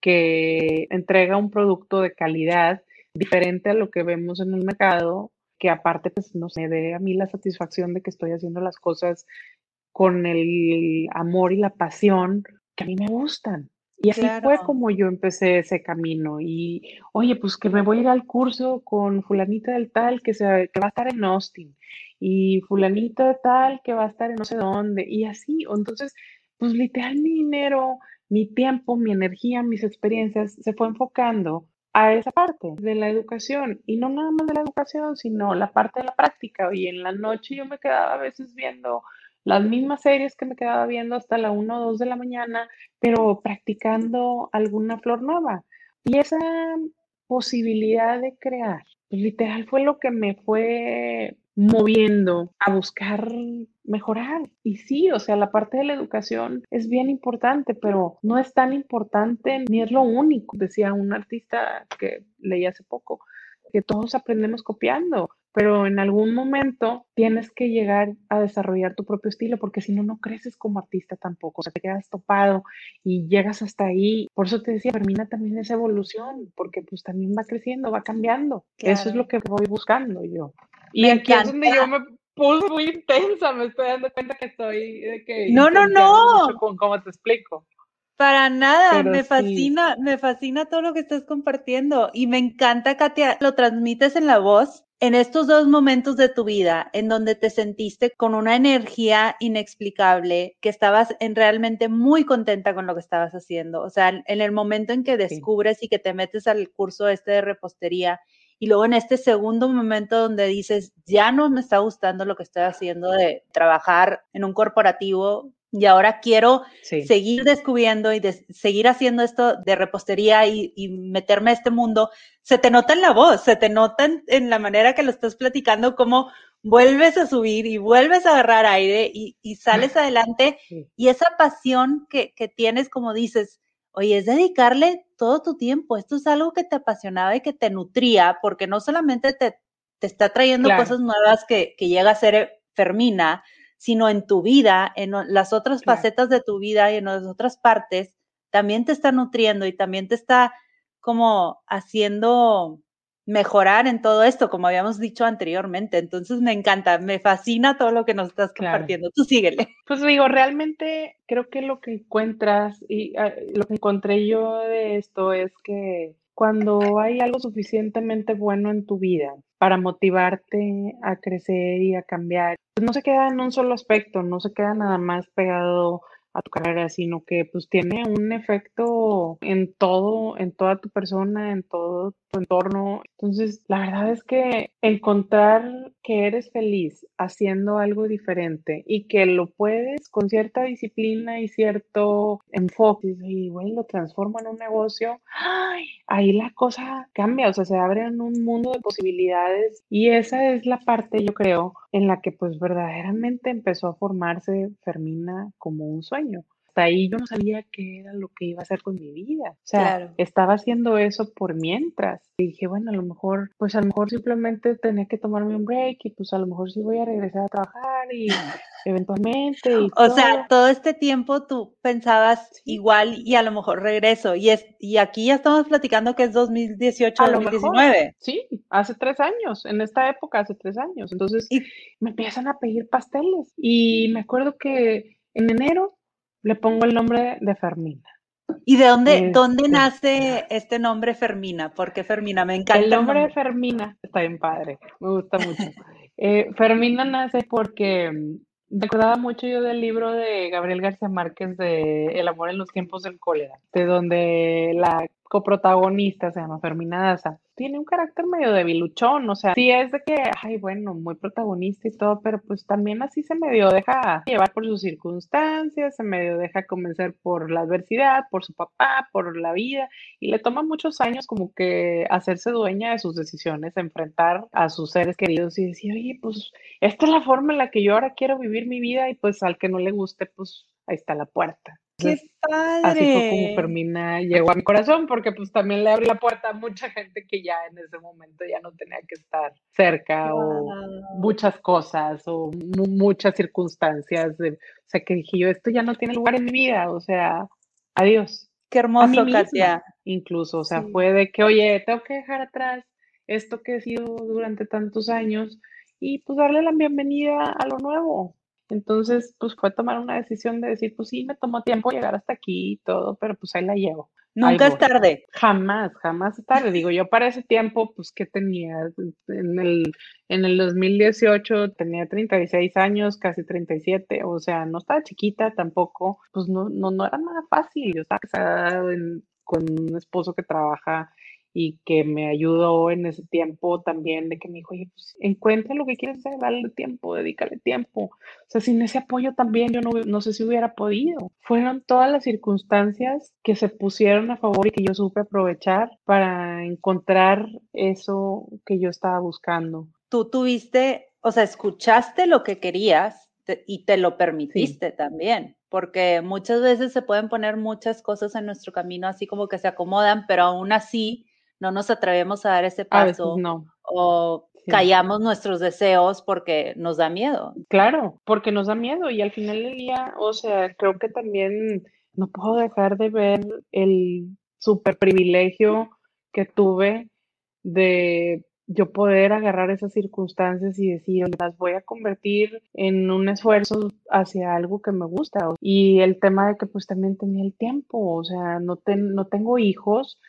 que entrega un producto de calidad diferente a lo que vemos en el mercado, que aparte, pues, no sé, de a mí la satisfacción de que estoy haciendo las cosas con el amor y la pasión que a mí me gustan. Y así fue como yo empecé ese camino. Y, oye, pues que me voy a ir al curso con fulanita del tal que, se, que va a estar en Austin y fulanita de tal que va a estar en no sé dónde. Y así, entonces, pues literal mi dinero, mi tiempo, mi energía, mis experiencias se fue enfocando a esa parte de la educación y no nada más de la educación, sino la parte de la práctica. Y en la noche yo me quedaba a veces viendo las mismas series que me quedaba viendo hasta la 1 o 2 de la mañana, pero practicando alguna flor nueva. Y esa posibilidad de crear, pues, literal fue lo que me fue moviendo a buscar mejorar. Y sí, o sea, la parte de la educación es bien importante, pero no es tan importante ni es lo único, decía un artista que leí hace poco, que todos aprendemos copiando. pero en algún momento tienes que llegar a desarrollar tu propio estilo, porque si no, no creces como artista tampoco, o sea, te quedas topado y llegas hasta ahí. Por eso te decía, termina también esa evolución, porque pues también va creciendo, va cambiando. Eso es lo que voy buscando yo. Y aquí es donde yo me puse muy intensa, me estoy dando cuenta que estoy de que... No, no, no. Con cómo te explico. Para nada, me fascina, me fascina todo lo que estás compartiendo y me encanta, Katia, lo transmites en la voz en estos dos momentos de tu vida en donde te sentiste con una energía inexplicable, que estabas en realmente muy contenta con lo que estabas haciendo. O sea, en el momento en que descubres y que te metes al curso este de repostería y luego en este segundo momento donde dices, ya no me está gustando lo que estoy haciendo de trabajar en un corporativo y ahora quiero seguir descubriendo y seguir haciendo esto de repostería y, meterme a este mundo, se te nota en la voz, se te nota en, la manera que lo estás platicando, como vuelves a subir y vuelves a agarrar aire y, sales adelante y esa pasión que, tienes, como dices, oye, es dedicarle todo tu tiempo, esto es algo que te apasionaba y que te nutría, porque no solamente te, te está trayendo cosas nuevas que, que llega a ser Fermina, sino en tu vida, en las otras facetas de tu vida y en las otras partes, también te está nutriendo y también te está como haciendo mejorar en todo esto, como habíamos dicho anteriormente. Entonces me encanta, me fascina todo lo que nos estás compartiendo. Tú síguele. Pues digo, realmente creo que lo que encuentras y ah, lo que encontré yo de esto es que cuando hay algo suficientemente bueno en tu vida para motivarte a crecer y a cambiar, pues no se queda en un solo aspecto, no se queda nada más pegado a tu carrera, sino que pues tiene un efecto en todo, en toda tu persona, en todo entorno. Entonces, la verdad es que encontrar que eres feliz haciendo algo diferente y que lo puedes con cierta disciplina y cierto enfoque y bueno, lo transforma en un negocio, ¡ay! ahí la cosa cambia, o sea, se abre un mundo de posibilidades y esa es la parte, yo creo, en la que pues verdaderamente empezó a formarse Fermina como un sueño hasta ahí yo no sabía qué era lo que iba a hacer con mi vida. O sea, estaba haciendo eso por mientras. Y dije, bueno, a lo mejor, pues a lo mejor simplemente tenía que tomarme un break y pues a lo mejor sí voy a regresar a trabajar y eventualmente. o sea, todo este tiempo tú pensabas igual y a lo mejor regreso. Y, es, y aquí ya estamos platicando que es 2018, 2019. sí, hace tres años, en esta época hace tres años. Entonces y, me empiezan a pedir pasteles. Y me acuerdo que en enero le pongo el nombre de Fermina. ¿Y de dónde, dónde este, nace este nombre Fermina? ¿Por qué Fermina? Me encanta. El nombre, de Fermina está bien padre, me gusta mucho. Eh, Fermina nace porque mm, recordaba mucho yo del libro de Gabriel García Márquez de El amor en los tiempos del cólera, de donde la coprotagonista se llama Fermina Daza tiene un carácter medio debiluchón, o sea, sí es de que, ay, bueno, muy protagonista y todo, pero pues también así se medio deja llevar por sus circunstancias, se medio deja convencer por la adversidad, por su papá, por la vida, y le toma muchos años como que hacerse dueña de sus decisiones, enfrentar a sus seres queridos y decir, oye, pues esta es la forma en la que yo ahora quiero vivir mi vida y pues al que no le guste, pues ahí está la puerta. ¡Qué padre! Así fue como Fermina llegó a mi corazón, porque pues también le abrí la puerta a mucha gente que ya en ese momento ya no tenía que estar cerca, o muchas cosas, o muchas circunstancias. o sea, que dije yo, esto ya no tiene lugar en mi vida, o sea, adiós. Qué hermoso, Katia. Incluso, o sea, fue de que, oye, tengo que dejar atrás esto que he sido durante tantos años y pues darle la bienvenida a lo nuevo. Entonces, pues fue tomar una decisión de decir, pues sí, me tomó tiempo llegar hasta aquí y todo, pero pues ahí la llevo. Nunca es tarde. Jamás, jamás es tarde. Digo, yo para ese tiempo, pues, ¿qué tenía? En el, en el 2018 tenía 36 años, casi 37, o sea, no estaba chiquita tampoco, pues no, no, no era nada fácil. Yo estaba casada con un esposo que trabaja y que me ayudó en ese tiempo también de que me dijo, oye, pues encuentra lo que quieres hacer, dale tiempo, dedícale tiempo. O sea, sin ese apoyo también yo no, no sé si hubiera podido. Fueron todas las circunstancias que se pusieron a favor y que yo supe aprovechar para encontrar eso que yo estaba buscando. Tú tuviste, o sea, escuchaste lo que querías y te lo permitiste también porque muchas veces se pueden poner muchas cosas en nuestro camino así como que se acomodan, pero aún así no nos atrevemos a dar ese paso. no. O callamos nuestros deseos porque nos da miedo. Claro, porque nos da miedo y al final del día, o sea, creo que también no puedo dejar de ver el super privilegio que tuve de yo poder agarrar esas circunstancias y decir, las voy a convertir en un esfuerzo hacia algo que me gusta. Y el tema de que pues también tenía el tiempo, o sea, no, no tengo hijos,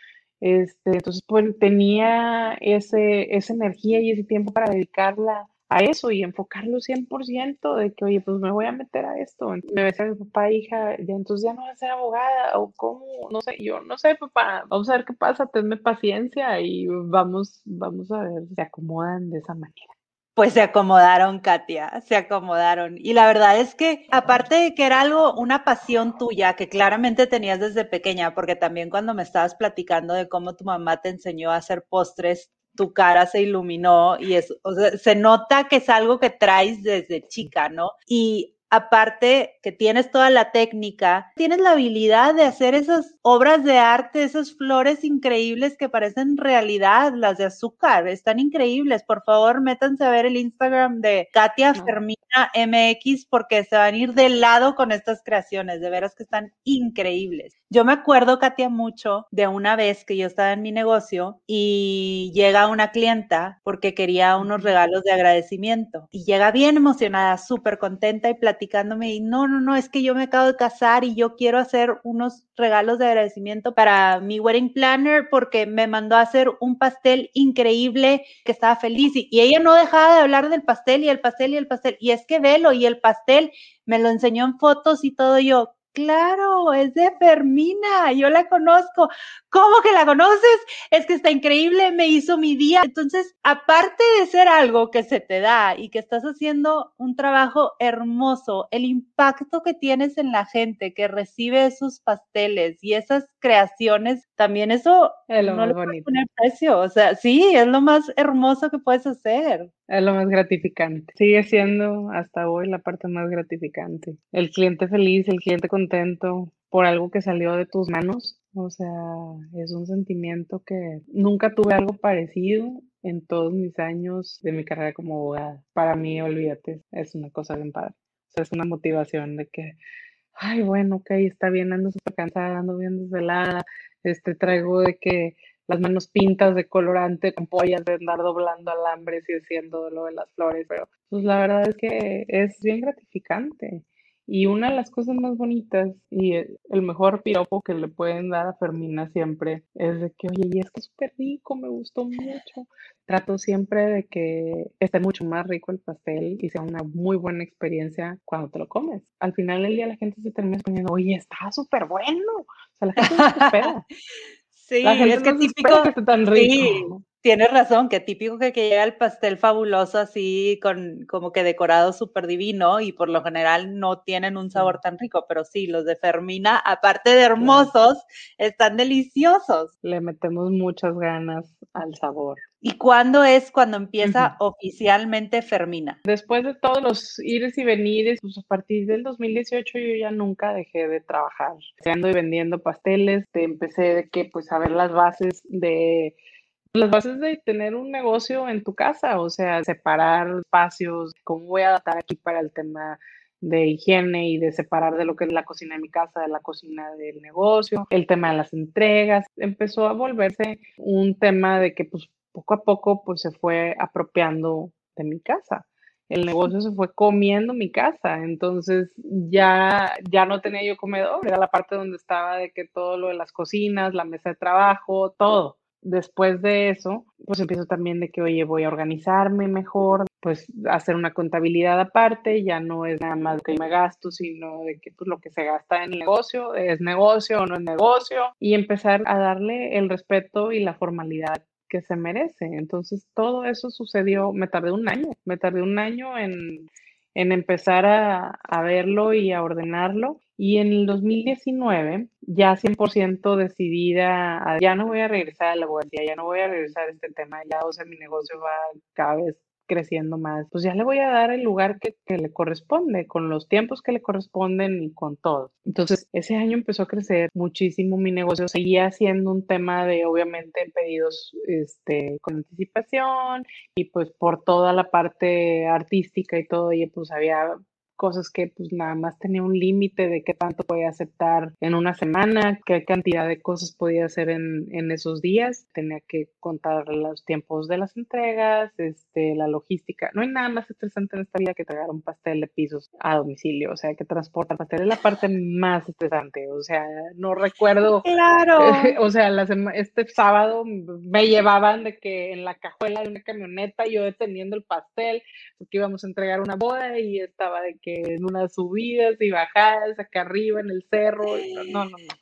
este, entonces pues tenía ese, esa energía y ese tiempo para dedicarla a eso y enfocarlo 100% de que, oye, pues me voy a meter a esto. Me va a mi papá, hija, ya entonces ya no va a ser abogada o cómo, no sé, yo no sé, papá, vamos a ver qué pasa, tenme paciencia y vamos, vamos a ver, se acomodan de esa manera. Pues se acomodaron, Katia, se acomodaron. Y la verdad es que, aparte de que era algo, una pasión tuya que claramente tenías desde pequeña, porque también cuando me estabas platicando de cómo tu mamá te enseñó a hacer postres, tu cara se iluminó y es, se nota que es algo que traes desde chica, ¿no? Y aparte que tienes toda la técnica, tienes la habilidad de hacer esas obras de arte, esas flores increíbles que parecen realidad, las de azúcar, están increíbles. Por favor, métanse a ver el Instagram de Katia Fermina MX porque se van a ir de lado con estas creaciones, de veras que están increíbles. Yo me acuerdo, Katia, mucho de una vez que yo estaba en mi negocio y llega una clienta porque quería unos regalos de agradecimiento y llega bien emocionada, súper contenta y y no, no, no, es que yo me acabo de casar y yo quiero hacer unos regalos de agradecimiento para mi wedding planner porque me mandó a hacer un pastel increíble que estaba feliz y, y ella no dejaba de hablar del pastel y el pastel y el pastel y es que velo y el pastel me lo enseñó en fotos y todo yo, Claro, es de Fermina, yo la conozco. ¿Cómo que la conoces? Es que está increíble, me hizo mi día. Entonces, aparte de ser algo que se te da y que estás haciendo un trabajo hermoso, el impacto que tienes en la gente que recibe esos pasteles y esas creaciones, también eso no le puedes poner precio. O sea, sí, es lo más hermoso que puedes hacer. Es lo más gratificante. Sigue siendo hasta hoy la parte más gratificante. El cliente feliz, el cliente contento por algo que salió de tus manos. O sea, es un sentimiento que nunca tuve algo parecido en todos mis años de mi carrera como abogada. Para mí, olvídate, es una cosa bien padre. O sea, es una motivación de que, ay, bueno, ok, está bien, ando súper cansada, ando bien desvelada, este, traigo de que las manos pintas de colorante con pollas de andar doblando alambres y haciendo lo de las flores, pero pues la verdad es que es bien gratificante. Y una de las cosas más bonitas y el mejor piropo que le pueden dar a Fermina siempre es de que, oye, y es que es súper rico, me gustó mucho. Trato siempre de que esté mucho más rico el pastel y sea una muy buena experiencia cuando te lo comes. Al final del día la gente se termina poniendo, oye, está súper bueno. O sea, la gente no se espera. Sí, es que típico. Sí, tienes razón, que típico que, que llega el pastel fabuloso así, con como que decorado súper divino y por lo general no tienen un sabor tan rico, pero sí, los de Fermina, aparte de hermosos, están deliciosos. Le metemos muchas ganas al sabor. ¿Y cuándo es cuando empieza oficialmente Fermina? Después de todos los ires y venires, pues a partir del 2018 yo ya nunca dejé de trabajar. Ando y vendiendo pasteles, te empecé de que pues a ver las bases de las bases de tener un negocio en tu casa, o sea, separar espacios, cómo voy a adaptar aquí para el tema de higiene y de separar de lo que es la cocina de mi casa de la cocina del negocio, el tema de las entregas, empezó a volverse un tema de que pues poco a poco pues se fue apropiando de mi casa. El negocio se fue comiendo mi casa, entonces ya, ya no tenía yo comedor, era la parte donde estaba de que todo lo de las cocinas, la mesa de trabajo, todo. Después de eso, pues empiezo también de que, oye, voy a organizarme mejor, pues hacer una contabilidad aparte, ya no es nada más que me gasto, sino de que pues lo que se gasta en el negocio es negocio o no es negocio, y empezar a darle el respeto y la formalidad que se merece. Entonces, todo eso sucedió, me tardé un año, me tardé un año en, empezar a, verlo y a ordenarlo. Y en el 2019, ya 100% decidida, ya no voy a regresar a la abogacía, ya no voy a regresar a este tema, ya, o sea, mi negocio va cada vez creciendo más, pues ya le voy a dar el lugar que, que, le corresponde, con los tiempos que le corresponden y con todo. Entonces, ese año empezó a crecer muchísimo mi negocio. Seguía siendo un tema de, obviamente, pedidos este, con anticipación y pues por toda la parte artística y todo, y pues había cosas que pues nada más tenía un límite de qué tanto podía aceptar en una semana, qué cantidad de cosas podía hacer en, en, esos días, tenía que contar los tiempos de las entregas, este, la logística. No hay nada más estresante en esta vida que tragar un pastel de pisos a domicilio, o sea, que transportar pastel es la parte más estresante, o sea, no recuerdo. Claro. o sea, la este sábado me llevaban de que en la cajuela de una camioneta yo deteniendo el pastel, porque íbamos a entregar una boda y estaba de que que en unas subidas y bajadas, acá arriba en el cerro, no, no, no.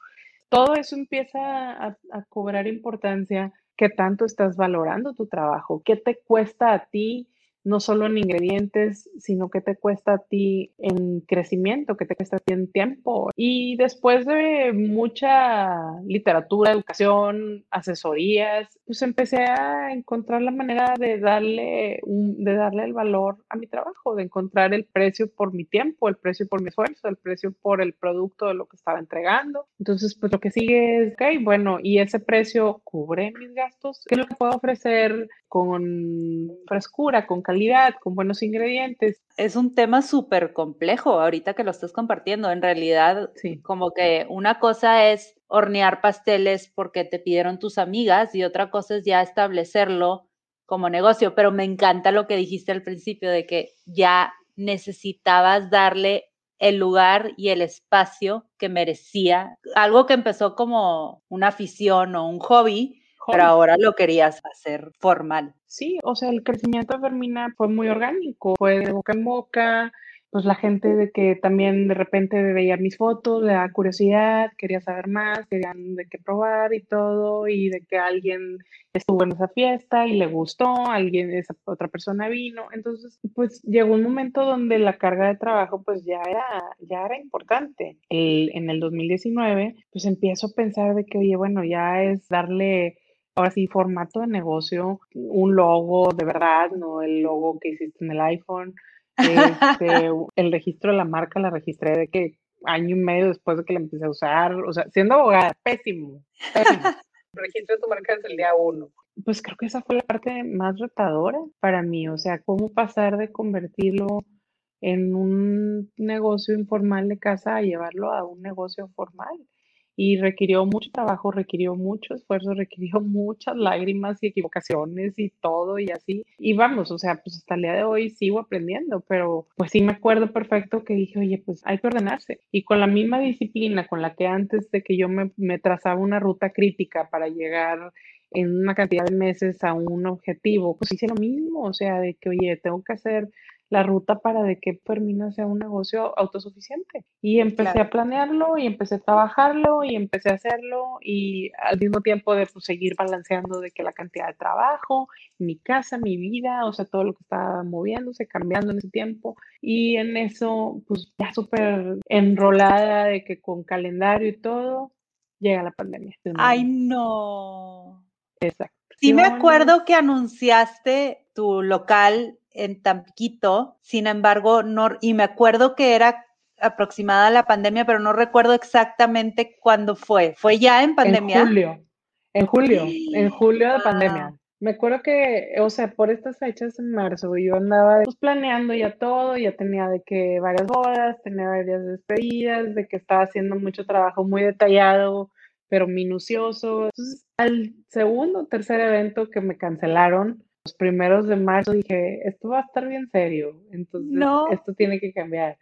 Todo eso empieza a, a cobrar importancia. ¿Qué tanto estás valorando tu trabajo? ¿Qué te cuesta a ti no solo en ingredientes, sino que te cuesta a ti en crecimiento, que te cuesta a ti en tiempo. Y después de mucha literatura, educación, asesorías, pues empecé a encontrar la manera de darle, de darle el valor a mi trabajo, de encontrar el precio por mi tiempo, el precio por mi esfuerzo, el precio por el producto de lo que estaba entregando. Entonces, pues lo que sigue es, ok, bueno, y ese precio cubre mis gastos. ¿Qué es lo puedo ofrecer con frescura, con calidad, con buenos ingredientes. Es un tema súper complejo ahorita que lo estás compartiendo. En realidad, sí. como que una cosa es hornear pasteles porque te pidieron tus amigas y otra cosa es ya establecerlo como negocio. Pero me encanta lo que dijiste al principio de que ya necesitabas darle el lugar y el espacio que merecía. Algo que empezó como una afición o un hobby pero ahora lo querías hacer formal. Sí, o sea, el crecimiento de Fermina fue muy orgánico, fue de boca en boca, pues la gente de que también de repente veía mis fotos, le da curiosidad, quería saber más, querían de qué probar y todo, y de que alguien estuvo en esa fiesta y le gustó, alguien, esa otra persona vino. Entonces, pues llegó un momento donde la carga de trabajo pues ya era, ya era importante. en el 2019, pues empiezo a pensar de que, oye, bueno, ya es darle ahora sí, formato de negocio, un logo de verdad, no el logo que hiciste en el iPhone. Este, el registro de la marca la registré de que año y medio después de que la empecé a usar, o sea, siendo abogada, pésimo, pésimo. registro de tu marca desde el día uno. Pues creo que esa fue la parte más retadora para mí, o sea, cómo pasar de convertirlo en un negocio informal de casa a llevarlo a un negocio formal y requirió mucho trabajo, requirió mucho esfuerzo, requirió muchas lágrimas y equivocaciones y todo y así. Y vamos, o sea, pues hasta el día de hoy sigo aprendiendo, pero pues sí me acuerdo perfecto que dije, oye, pues hay que ordenarse. Y con la misma disciplina con la que antes de que yo me, me trazaba una ruta crítica para llegar en una cantidad de meses a un objetivo, pues hice lo mismo, o sea, de que, oye, tengo que hacer la ruta para de que Fermina sea un negocio autosuficiente. Y empecé a planearlo y empecé a trabajarlo y empecé a hacerlo y al mismo tiempo de pues, seguir balanceando de que la cantidad de trabajo, mi casa, mi vida, o sea, todo lo que estaba moviéndose, cambiando en ese tiempo. Y en eso, pues ya súper enrolada de que con calendario y todo, llega la pandemia. Ay, no. Exacto. Sí me acuerdo que anunciaste tu local en Tampiquito, sin embargo, no, y me acuerdo que era aproximada a la pandemia, pero no recuerdo exactamente cuándo fue. ¿Fue ya en pandemia? En julio, en julio, en julio de pandemia. Me acuerdo que, o sea, por estas fechas en marzo, yo andaba pues, planeando ya todo, ya tenía de que varias bodas, tenía varias despedidas, de que estaba haciendo mucho trabajo muy detallado, pero minucioso. Entonces, al segundo o tercer evento que me cancelaron, los primeros de marzo dije, esto va a estar bien serio, entonces esto tiene que cambiar.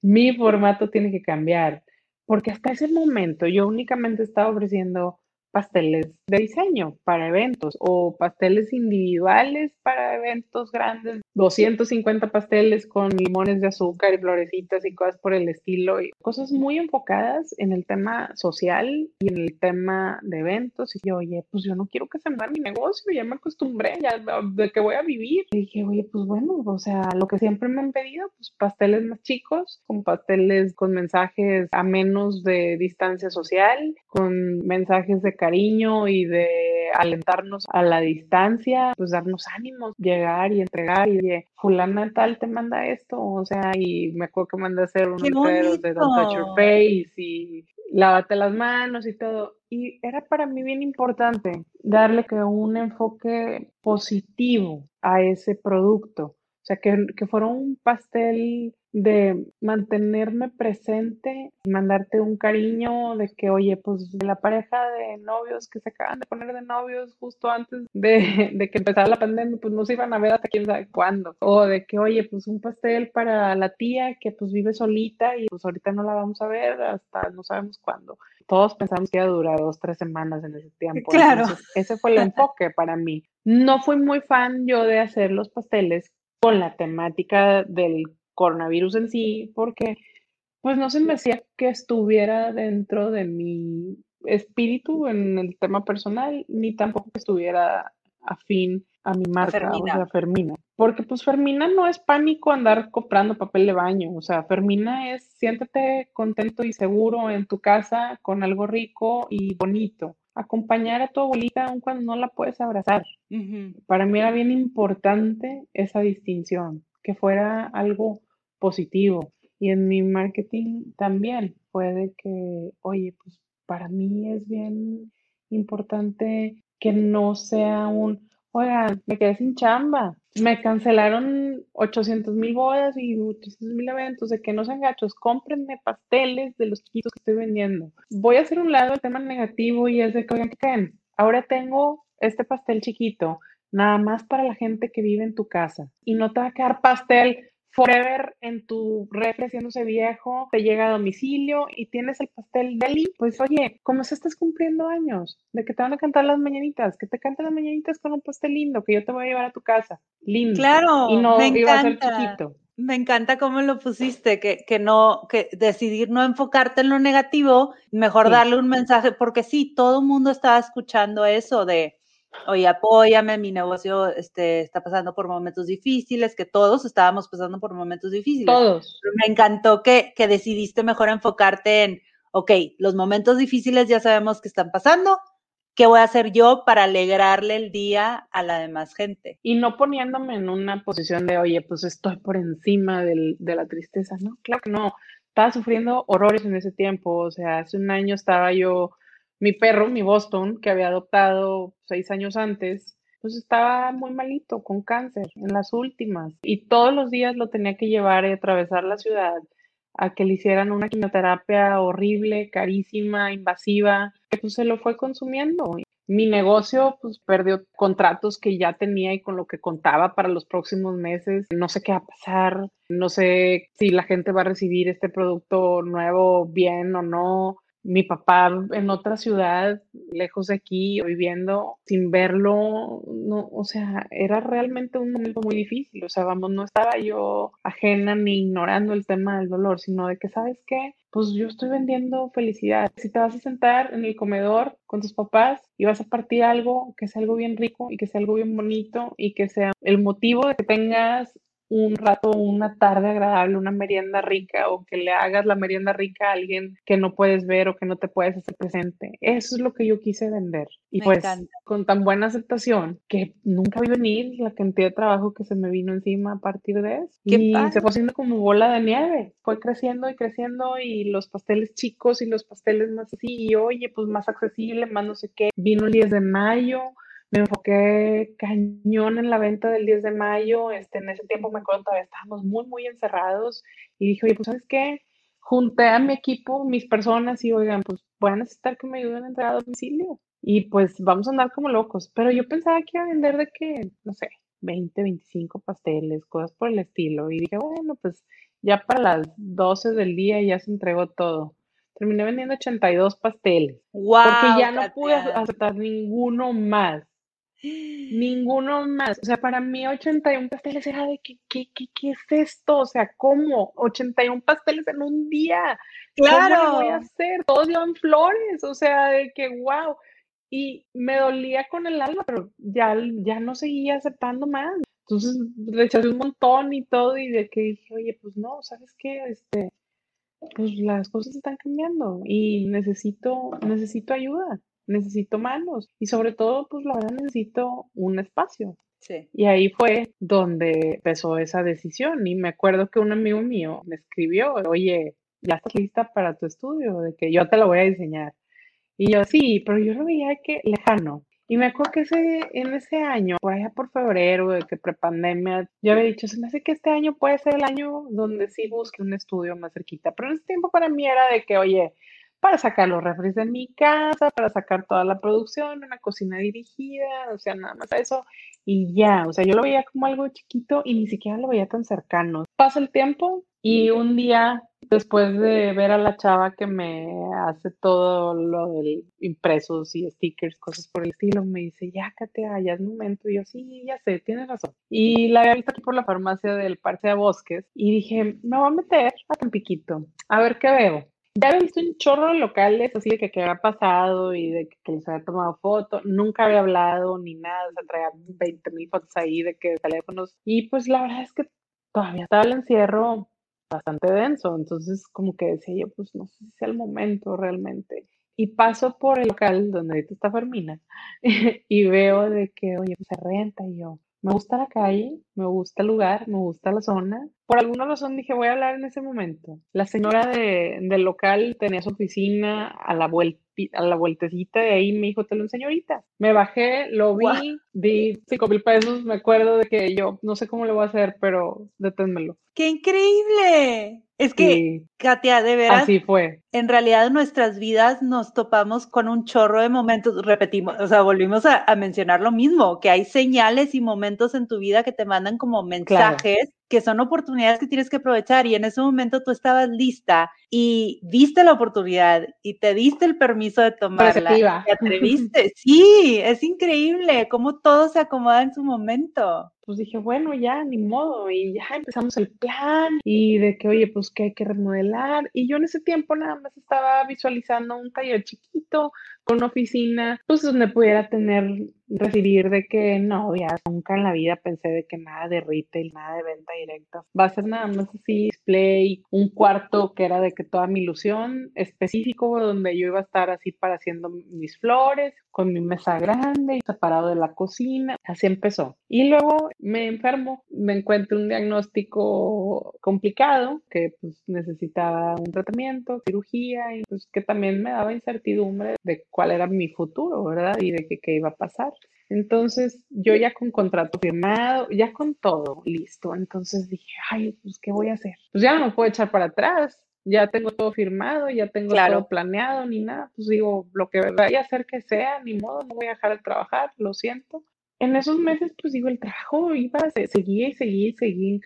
Mi formato tiene que cambiar, porque hasta ese momento yo únicamente estaba ofreciendo pasteles de diseño para eventos o pasteles individuales para eventos grandes, 250 pasteles con limones de azúcar y florecitas y cosas por el estilo, y cosas muy enfocadas en el tema social y en el tema de eventos. Y yo, oye, pues yo no quiero que se me mi negocio, ya me acostumbré, ya de que voy a vivir. Y dije, oye, pues bueno, o sea, lo que siempre me han pedido, pues pasteles más chicos, con pasteles con mensajes a menos de distancia social, con mensajes de cariño y de alentarnos a la distancia, pues darnos ánimos, llegar y entregar y de fulana tal te manda esto, o sea, y me acuerdo que manda a hacer unos dedos de Don't Touch Your Face y lávate las manos y todo. Y era para mí bien importante darle que un enfoque positivo a ese producto. O sea, que, que fuera un pastel de mantenerme presente, mandarte un cariño de que, oye, pues la pareja de novios que se acaban de poner de novios justo antes de, de, que empezara la pandemia, pues no se iban a ver hasta quién sabe cuándo. O de que, oye, pues un pastel para la tía que pues vive solita y pues ahorita no la vamos a ver hasta no sabemos cuándo. Todos pensamos que iba a durar dos, tres semanas en ese tiempo. Claro. ese fue el enfoque para mí. No fui muy fan yo de hacer los pasteles con la temática del coronavirus en sí, porque pues no se me hacía que estuviera dentro de mi espíritu en el tema personal, ni tampoco que estuviera afín a mi marca, Fermina. o sea, Fermina. Porque pues Fermina no es pánico andar comprando papel de baño, o sea, Fermina es siéntate contento y seguro en tu casa con algo rico y bonito. Acompañar a tu abuelita aun cuando no la puedes abrazar. Para mí era bien importante esa distinción, que fuera algo positivo. Y en mi marketing también puede que, oye, pues para mí es bien importante que no sea un, oiga, me quedé sin chamba, me cancelaron 800 mil bodas y 800 mil eventos, de que no sean gachos, cómprenme pasteles de los chiquitos que estoy vendiendo. Voy a hacer un lado el tema negativo y es de que, oigan, ¿qué creen? Ahora tengo este pastel chiquito, nada más para la gente que vive en tu casa. Y no te va a quedar pastel forever en tu refri haciéndose viejo, te llega a domicilio y tienes el pastel deli, pues oye, como se estás cumpliendo años, de que te van a cantar las mañanitas, que te canten las mañanitas con un pastel lindo, que yo te voy a llevar a tu casa, lindo. Claro, y no iba a ser chiquito. Me encanta cómo lo pusiste, que, que no, que decidir no enfocarte en lo negativo, mejor darle un mensaje, porque sí, todo el mundo estaba escuchando eso de, oye, apóyame, mi negocio este, está pasando por momentos difíciles, que todos estábamos pasando por momentos difíciles. Todos. Me encantó que, que decidiste mejor enfocarte en, ok, los momentos difíciles ya sabemos que están pasando, ¿qué voy a hacer yo para alegrarle el día a la demás gente? Y no poniéndome en una posición de, oye, pues estoy por encima del, de la tristeza, ¿no? Claro que no. Estaba sufriendo horrores en ese tiempo, o sea, hace un año estaba yo mi perro, mi Boston, que había adoptado seis años antes, pues estaba muy malito, con cáncer, en las últimas. Y todos los días lo tenía que llevar y atravesar la ciudad a que le hicieran una quimioterapia horrible, carísima, invasiva, que pues se lo fue consumiendo. Mi negocio pues perdió contratos que ya tenía y con lo que contaba para los próximos meses. No sé qué va a pasar, no sé si la gente va a recibir este producto nuevo bien o no mi papá en otra ciudad, lejos de aquí, viviendo sin verlo, no, o sea, era realmente un momento muy difícil, o sea, vamos, no estaba yo ajena ni ignorando el tema del dolor, sino de que, ¿sabes qué? Pues yo estoy vendiendo felicidad. Si te vas a sentar en el comedor con tus papás y vas a partir algo, que sea algo bien rico y que sea algo bien bonito y que sea el motivo de que tengas un rato, una tarde agradable, una merienda rica o que le hagas la merienda rica a alguien que no puedes ver o que no te puedes hacer presente. Eso es lo que yo quise vender. Y pues con tan buena aceptación que nunca vi venir la cantidad de trabajo que se me vino encima a partir de eso. y se fue haciendo como bola de nieve. Fue creciendo y creciendo y los pasteles chicos y los pasteles más así. Y oye, pues más accesible, más no sé qué. Vino el 10 de mayo me enfoqué cañón en la venta del 10 de mayo. Este, en ese tiempo me acuerdo todavía estábamos muy, muy encerrados y dije, oye, pues sabes qué, junté a mi equipo, mis personas y oigan, pues voy a necesitar que me ayuden a entrar a domicilio y pues vamos a andar como locos. Pero yo pensaba que iba a vender de que, no sé, 20, 25 pasteles, cosas por el estilo. Y dije, bueno, pues ya para las 12 del día ya se entregó todo. Terminé vendiendo 82 pasteles. Wow, porque ya no pude aceptar ninguno más. Ninguno más. O sea, para mí 81 pasteles era de que, ¿qué, qué, qué es esto? O sea, ¿cómo? 81 pasteles en un día. Claro. ¿Cómo lo voy a hacer? Todos llevan flores. O sea, de que, wow. Y me dolía con el alma, pero ya, ya no seguía aceptando más. Entonces rechazé un montón y todo, y de que dije, oye, pues no, ¿sabes qué? Este, pues las cosas están cambiando y necesito, necesito ayuda. Necesito manos y sobre todo, pues la verdad necesito un espacio. Sí. Y ahí fue donde empezó esa decisión. Y me acuerdo que un amigo mío me escribió, oye, ya estás lista para tu estudio, de que yo te lo voy a diseñar. Y yo, sí, pero yo lo veía que lejano. Y me acuerdo que ese, en ese año, por allá por febrero, de que prepandemia, yo había dicho, se me hace que este año puede ser el año donde sí busque un estudio más cerquita. Pero en ese tiempo para mí era de que, oye, para sacar los refres de mi casa, para sacar toda la producción, una cocina dirigida, o sea, nada más eso. Y ya, o sea, yo lo veía como algo chiquito y ni siquiera lo veía tan cercano. Pasa el tiempo y un día después de ver a la chava que me hace todo lo de impresos y stickers, cosas por el estilo, me dice, ya, Katia, ya es momento. Y yo, sí, ya sé, tienes razón. Y la había visto aquí por la farmacia del Parque de Bosques y dije, me voy a meter a Tampiquito, a ver qué veo. Ya había visto un chorro de locales así de que qué había pasado y de que, les había tomado foto. Nunca había hablado ni nada, se traía 20 mil fotos ahí de que teléfonos. Y pues la verdad es que todavía estaba el encierro bastante denso, entonces como que decía yo, pues no sé si es el momento realmente. Y paso por el local donde ahorita está Fermina y veo de que, oye, pues se renta y yo, me gusta la calle, me gusta el lugar, me gusta la zona. Por alguna razón dije, voy a hablar en ese momento. La señora de, del local tenía su oficina a la vuelta a la vueltecita de ahí me dijo, te lo enseño ahorita. Me bajé, lo vi, di cinco mil pesos, me acuerdo de que yo no sé cómo le voy a hacer, pero deténmelo. ¡Qué increíble! Es que, Katia, de veras. Así fue. En realidad, en nuestras vidas nos topamos con un chorro de momentos, repetimos, o sea, volvimos a, mencionar lo mismo, que hay señales y momentos en tu vida que te mandan como mensajes que son oportunidades que tienes que aprovechar y en ese momento tú estabas lista y viste la oportunidad y te diste el permiso de tomarla. Te atreviste. Sí, es increíble cómo todo se acomoda en su momento pues dije, bueno, ya, ni modo, y ya empezamos el plan, y de que, oye, pues que hay que remodelar, y yo en ese tiempo nada más estaba visualizando un taller chiquito, con oficina, pues donde pudiera tener, recibir de que no, ya nunca en la vida pensé de que nada de retail, nada de venta directa. Va a ser nada más así, display, un cuarto que era de que toda mi ilusión específico donde yo iba a estar así para haciendo mis flores, con mi mesa grande separado de la cocina. Así empezó. Y luego me enfermo, me encuentro un diagnóstico complicado que pues necesitaba un tratamiento, cirugía y pues que también me daba incertidumbre de cuál era mi futuro, ¿verdad? Y de qué, iba a pasar. Entonces, yo ya con contrato firmado, ya con todo listo. Entonces dije, ay, pues, ¿qué voy a hacer? Pues ya no me puedo echar para atrás. Ya tengo todo firmado, ya tengo todo planeado, ni nada. Pues digo, lo que vaya a hacer que sea, ni modo, no voy a dejar de trabajar, lo siento en esos meses, pues digo, el trabajo iba, se, seguía y seguía y seguía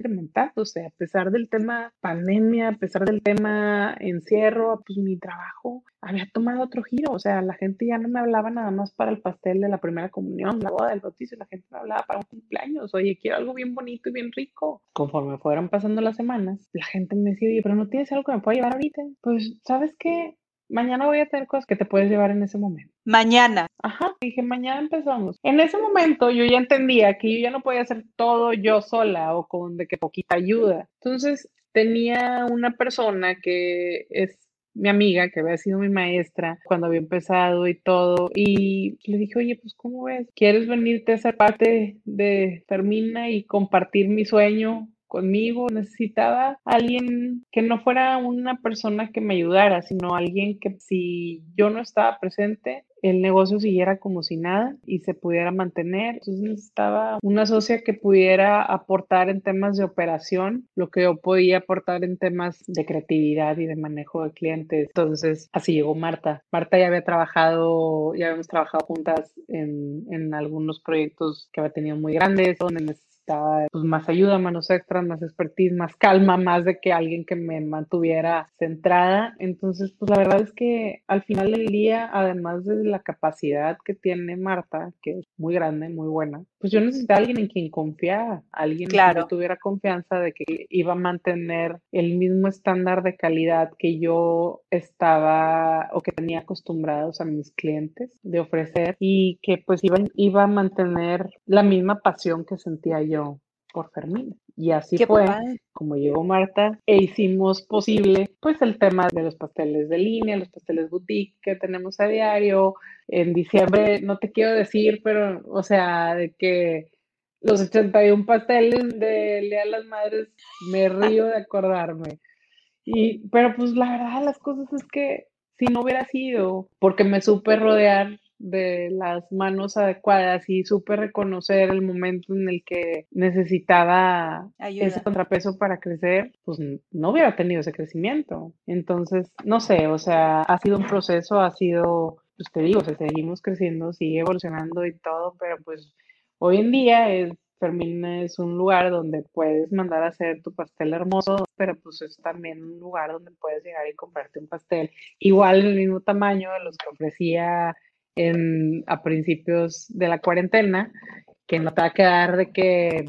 sea, a pesar del tema pandemia, a pesar del tema encierro, pues mi trabajo había tomado otro giro, o sea, la gente ya no me hablaba nada más para el pastel de la primera comunión, la boda del bautizo, la gente me hablaba para un cumpleaños, oye, quiero algo bien bonito y bien rico. Conforme fueron pasando las semanas, la gente me decía, oye, pero no tienes algo que me pueda llevar ahorita. Pues, ¿sabes qué? Mañana voy a tener cosas que te puedes llevar en ese momento. Mañana. Ajá, dije, mañana empezamos. En ese momento yo ya entendía que yo ya no podía hacer todo yo sola o con de que poquita ayuda. Entonces tenía una persona que es mi amiga, que había sido mi maestra cuando había empezado y todo, y le dije, oye, pues ¿cómo ves? ¿Quieres venirte a ser parte de Termina y compartir mi sueño conmigo, necesitaba alguien que no fuera una persona que me ayudara, sino alguien que si yo no estaba presente, el negocio siguiera como si nada y se pudiera mantener. Entonces necesitaba una socia que pudiera aportar en temas de operación lo que yo podía aportar en temas de creatividad y de manejo de clientes. Entonces así llegó Marta. Marta ya había trabajado, ya habíamos trabajado juntas en, en algunos proyectos que había tenido muy grandes, donde pues, más ayuda, manos extras, más expertise, más calma, más de que alguien que me mantuviera centrada. Entonces, pues la verdad es que al final del día, además de la capacidad que tiene Marta, que es muy grande, muy buena, pues yo necesitaba alguien en quien confiara, alguien que tuviera confianza de que iba a mantener el mismo estándar de calidad que yo estaba o que tenía acostumbrados a mis clientes de ofrecer y que pues iba, iba a mantener la misma pasión que sentía yo por Fermina. Y así fue como llegó Marta e hicimos posible pues el tema de los pasteles de línea, los pasteles boutique que tenemos a diario. En diciembre, no te quiero decir, pero o sea, de que los 81 pasteles de Lea las Madres, me río de acordarme. Y, pero pues la verdad las cosas es que si no hubiera sido porque me supe rodear de las manos adecuadas y supe reconocer el momento en el que necesitaba ese contrapeso para crecer, pues no hubiera tenido ese crecimiento. Entonces, no sé, o sea, ha sido un proceso, ha sido, pues te digo, seguimos creciendo, sigue evolucionando y todo, pero pues hoy en día es Fermín es un lugar donde puedes mandar a hacer tu pastel hermoso, pero pues es también un lugar donde puedes llegar y comprarte un pastel igual del mismo tamaño de los que ofrecía en, a principios de la cuarentena, que no te va a quedar de que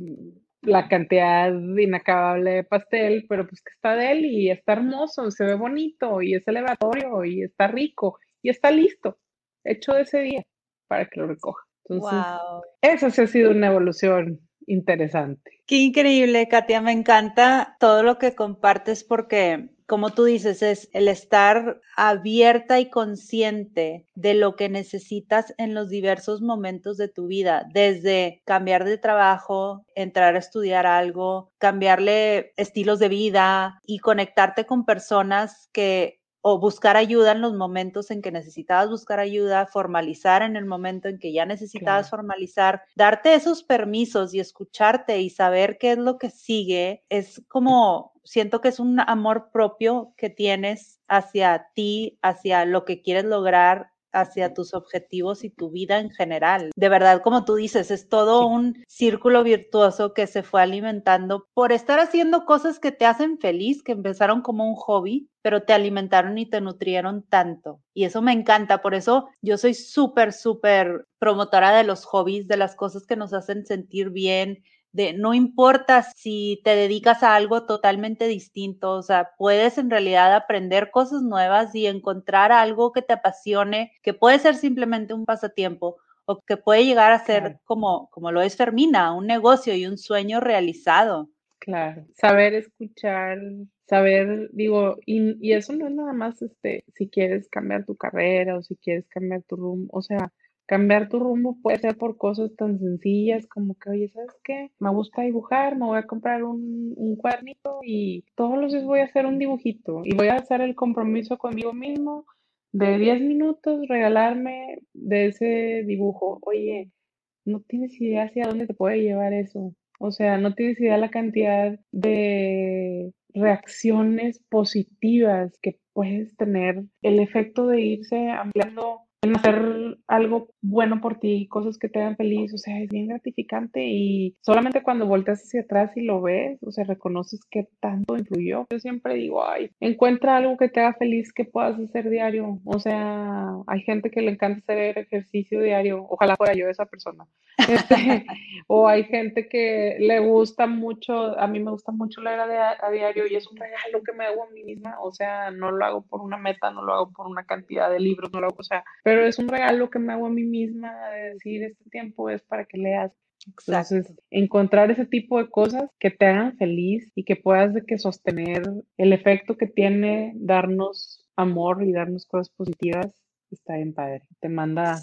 la cantidad inacabable de pastel, pero pues que está de él y está hermoso, se ve bonito y es elevatorio y está rico y está listo, hecho de ese día para que lo recoja. Entonces, wow. eso sí ha sido una evolución interesante. Qué increíble, Katia, me encanta todo lo que compartes porque como tú dices, es el estar abierta y consciente de lo que necesitas en los diversos momentos de tu vida, desde cambiar de trabajo, entrar a estudiar algo, cambiarle estilos de vida y conectarte con personas que o buscar ayuda en los momentos en que necesitabas buscar ayuda, formalizar en el momento en que ya necesitabas formalizar, darte esos permisos y escucharte y saber qué es lo que sigue, es como, siento que es un amor propio que tienes hacia ti, hacia lo que quieres lograr, hacia tus objetivos y tu vida en general. De verdad, como tú dices, es todo un círculo virtuoso que se fue alimentando por estar haciendo cosas que te hacen feliz, que empezaron como un hobby, pero te alimentaron y te nutrieron tanto. Y eso me encanta, por eso yo soy súper, súper promotora de los hobbies, de las cosas que nos hacen sentir bien, de no importa si te dedicas a algo totalmente distinto, o sea, puedes en realidad aprender cosas nuevas y encontrar algo que te apasione, que puede ser simplemente un pasatiempo o que puede llegar a ser como, como lo es Fermina, un negocio y un sueño realizado. Claro, saber escuchar, saber, digo, y, y eso no es nada más, este, si quieres cambiar tu carrera o si quieres cambiar tu rumbo, o sea, Cambiar tu rumbo puede ser por cosas tan sencillas como que, oye, ¿sabes qué? Me gusta dibujar, me voy a comprar un, un cuadernito y todos los días voy a hacer un dibujito y voy a hacer el compromiso conmigo mismo de 10 minutos, regalarme de ese dibujo. Oye, no tienes idea hacia dónde te puede llevar eso. O sea, no tienes idea la cantidad de reacciones positivas que puedes tener, el efecto de irse ampliando en hacer algo bueno por ti, cosas que te hagan feliz, o sea, es bien gratificante y solamente cuando volteas hacia atrás y lo ves, o sea, reconoces que tanto influyó. Yo siempre digo, ay, encuentra algo que te haga feliz que puedas hacer diario, o sea, hay gente que le encanta hacer ejercicio diario, ojalá fuera yo esa persona, este, o hay gente que le gusta mucho, a mí me gusta mucho leer a, a diario y es un regalo que me hago a mí misma, o sea, no lo hago por una meta, no lo hago por una cantidad de libros, no lo hago, o sea, pero es un regalo que me hago a mí misma de decir, este tiempo es para que leas. Entonces, encontrar ese tipo de cosas que te hagan feliz y que puedas de que sostener el efecto que tiene darnos amor y darnos cosas positivas, está bien padre. Te manda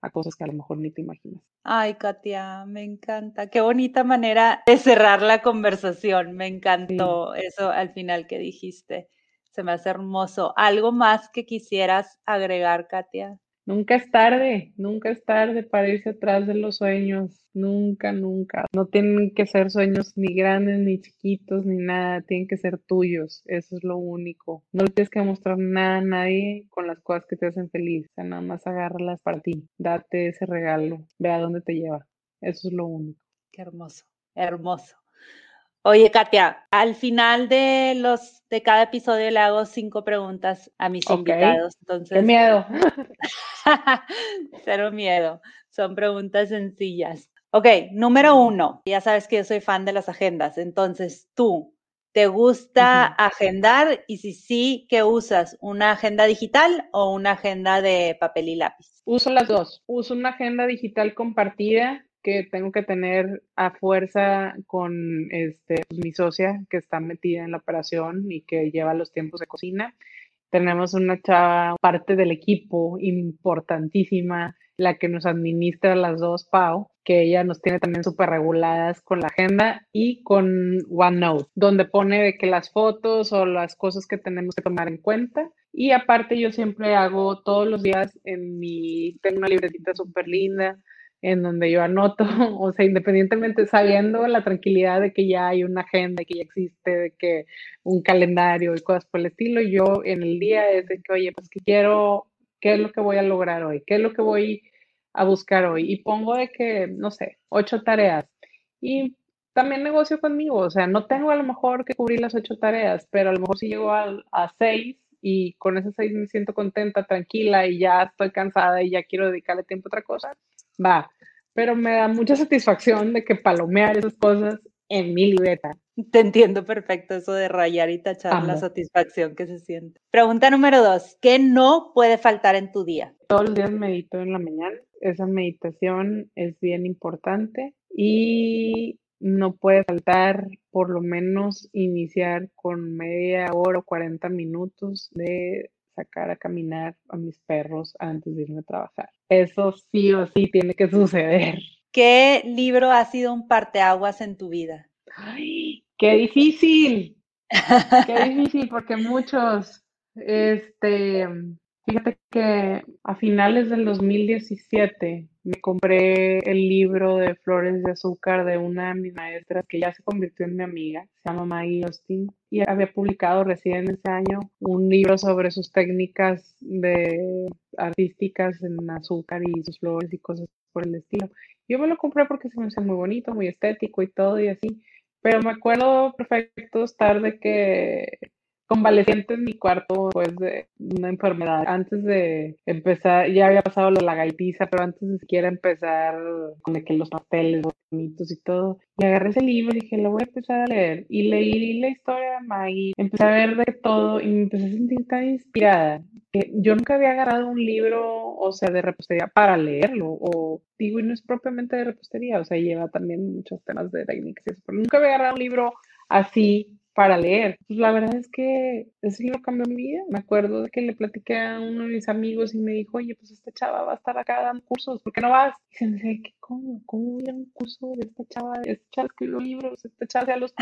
a cosas que a lo mejor ni te imaginas. Ay, Katia, me encanta. Qué bonita manera de cerrar la conversación. Me encantó eso al final que dijiste. Se me hace hermoso. ¿Algo más que quisieras agregar, Katia? Nunca es tarde, nunca es tarde para irse atrás de los sueños, nunca, nunca. No tienen que ser sueños ni grandes, ni chiquitos, ni nada, tienen que ser tuyos, eso es lo único. No le tienes que mostrar nada a nadie con las cosas que te hacen feliz, o sea, nada más agárralas para ti, date ese regalo, ve a dónde te lleva, eso es lo único. Qué hermoso, hermoso. Oye, Katia, al final de los de cada episodio le hago cinco preguntas a mis invitados. Entonces, Qué miedo. Cero miedo. Son preguntas sencillas. Ok, número uno. Ya sabes que yo soy fan de las agendas. Entonces, tú, ¿te gusta agendar? Y si sí, ¿qué usas? ¿Una agenda digital o una agenda de papel y lápiz? Uso las dos. Uso una agenda digital compartida que tengo que tener a fuerza con este, pues, mi socia que está metida en la operación y que lleva los tiempos de cocina. Tenemos una chava, parte del equipo importantísima, la que nos administra las dos, Pau, que ella nos tiene también súper reguladas con la agenda y con OneNote, donde pone de que las fotos o las cosas que tenemos que tomar en cuenta. Y aparte yo siempre hago todos los días en mi, tengo una libretita súper linda en donde yo anoto, o sea, independientemente sabiendo la tranquilidad de que ya hay una agenda, que ya existe, de que un calendario y cosas por el estilo, yo en el día es de que, oye, pues que quiero, ¿qué es lo que voy a lograr hoy? ¿Qué es lo que voy a buscar hoy y pongo de que, no sé, ocho tareas. Y también negocio conmigo, o sea, no tengo a lo mejor que cubrir las ocho tareas, pero a lo mejor si llego a, a seis y con esas seis me siento contenta, tranquila y ya estoy cansada y ya quiero dedicarle tiempo a otra cosa, va. Pero me da mucha satisfacción de que palomear esas cosas en mi libreta. Te entiendo perfecto eso de rayar y tachar la satisfacción que se siente. Pregunta número dos, ¿qué no puede faltar en tu día? Todos los días medito en la mañana esa meditación es bien importante y no puede faltar por lo menos iniciar con media hora o 40 minutos de sacar a caminar a mis perros antes de irme a trabajar. Eso sí o sí tiene que suceder. ¿Qué libro ha sido un parteaguas en tu vida? ¡Ay! ¡Qué difícil! ¡Qué difícil! Porque muchos, este, Fíjate que a finales del 2017 me compré el libro de Flores de Azúcar de una de mis maestras que ya se convirtió en mi amiga, se llama Maggie Austin, y había publicado recién ese año un libro sobre sus técnicas de artísticas en azúcar y sus flores y cosas por el estilo. Yo me lo compré porque se me hace muy bonito, muy estético y todo y así, pero me acuerdo perfecto estar de que convaleciente en mi cuarto después de una enfermedad. Antes de empezar, ya había pasado la gaitiza, pero antes de siquiera empezar con que los pasteles bonitos y todo. Y agarré ese libro y dije, lo voy a empezar a leer. Y leí la historia de Maggie, empecé a ver de todo y me empecé a sentir tan inspirada. Que yo nunca había agarrado un libro, o sea, de repostería para leerlo, o digo, y no es propiamente de repostería, o sea, lleva también muchos temas de técnicas, pero nunca había agarrado un libro así para leer. Pues la verdad es que ese libro cambió mi vida. Me acuerdo de que le platiqué a uno de mis amigos y me dijo, oye, pues esta chava va a estar acá dando cursos, ¿por qué no vas? Y se me ¿cómo? ¿Cómo voy a un curso de esta chava? Esta chava escribió libros, esta chava hacía los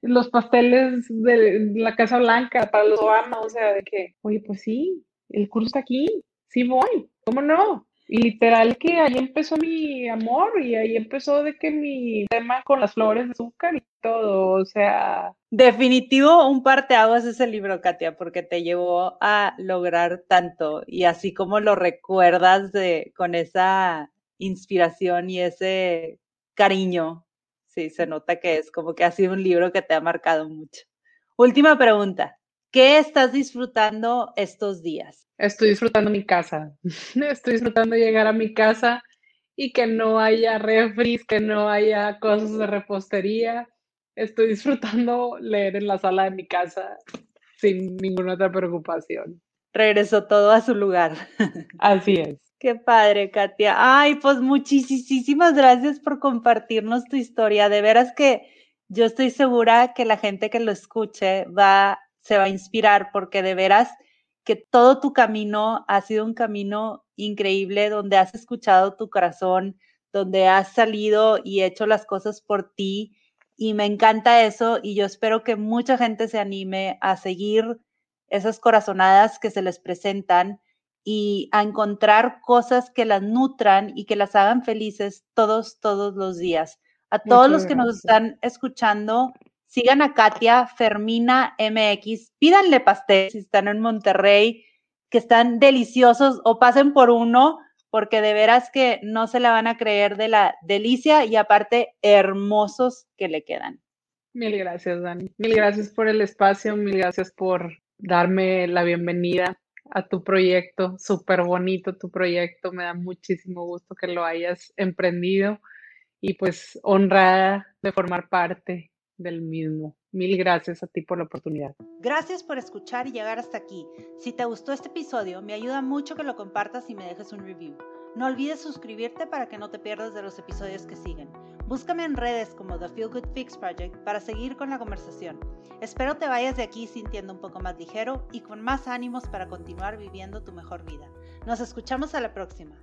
los pasteles de la Casa Blanca para los Obama, o sea, de que, oye, pues sí, el curso está aquí, sí voy, ¿cómo no? Literal que ahí empezó mi amor y ahí empezó de que mi tema con las flores de azúcar y todo, o sea. Definitivo un parteaguas ese libro, Katia, porque te llevó a lograr tanto y así como lo recuerdas de con esa inspiración y ese cariño, sí, se nota que es como que ha sido un libro que te ha marcado mucho. Última pregunta, ¿qué estás disfrutando estos días? Estoy disfrutando mi casa. Estoy disfrutando llegar a mi casa y que no haya refris, que no haya cosas de repostería. Estoy disfrutando leer en la sala de mi casa sin ninguna otra preocupación. Regresó todo a su lugar. Así es. Qué padre, Katia. Ay, pues muchísimas gracias por compartirnos tu historia. De veras que yo estoy segura que la gente que lo escuche va, se va a inspirar porque de veras que todo tu camino ha sido un camino increíble donde has escuchado tu corazón, donde has salido y hecho las cosas por ti. Y me encanta eso y yo espero que mucha gente se anime a seguir esas corazonadas que se les presentan y a encontrar cosas que las nutran y que las hagan felices todos, todos los días. A todos los que nos están escuchando, Sigan a Katia Fermina MX, pídanle pastel si están en Monterrey, que están deliciosos o pasen por uno, porque de veras que no se la van a creer de la delicia y aparte hermosos que le quedan. Mil gracias, Dani. Mil gracias por el espacio, mil gracias por darme la bienvenida a tu proyecto. Súper bonito tu proyecto, me da muchísimo gusto que lo hayas emprendido y pues honrada de formar parte del mismo. Mil gracias a ti por la oportunidad. Gracias por escuchar y llegar hasta aquí. Si te gustó este episodio, me ayuda mucho que lo compartas y me dejes un review. No olvides suscribirte para que no te pierdas de los episodios que siguen. Búscame en redes como The Feel Good Fix Project para seguir con la conversación. Espero te vayas de aquí sintiendo un poco más ligero y con más ánimos para continuar viviendo tu mejor vida. Nos escuchamos a la próxima.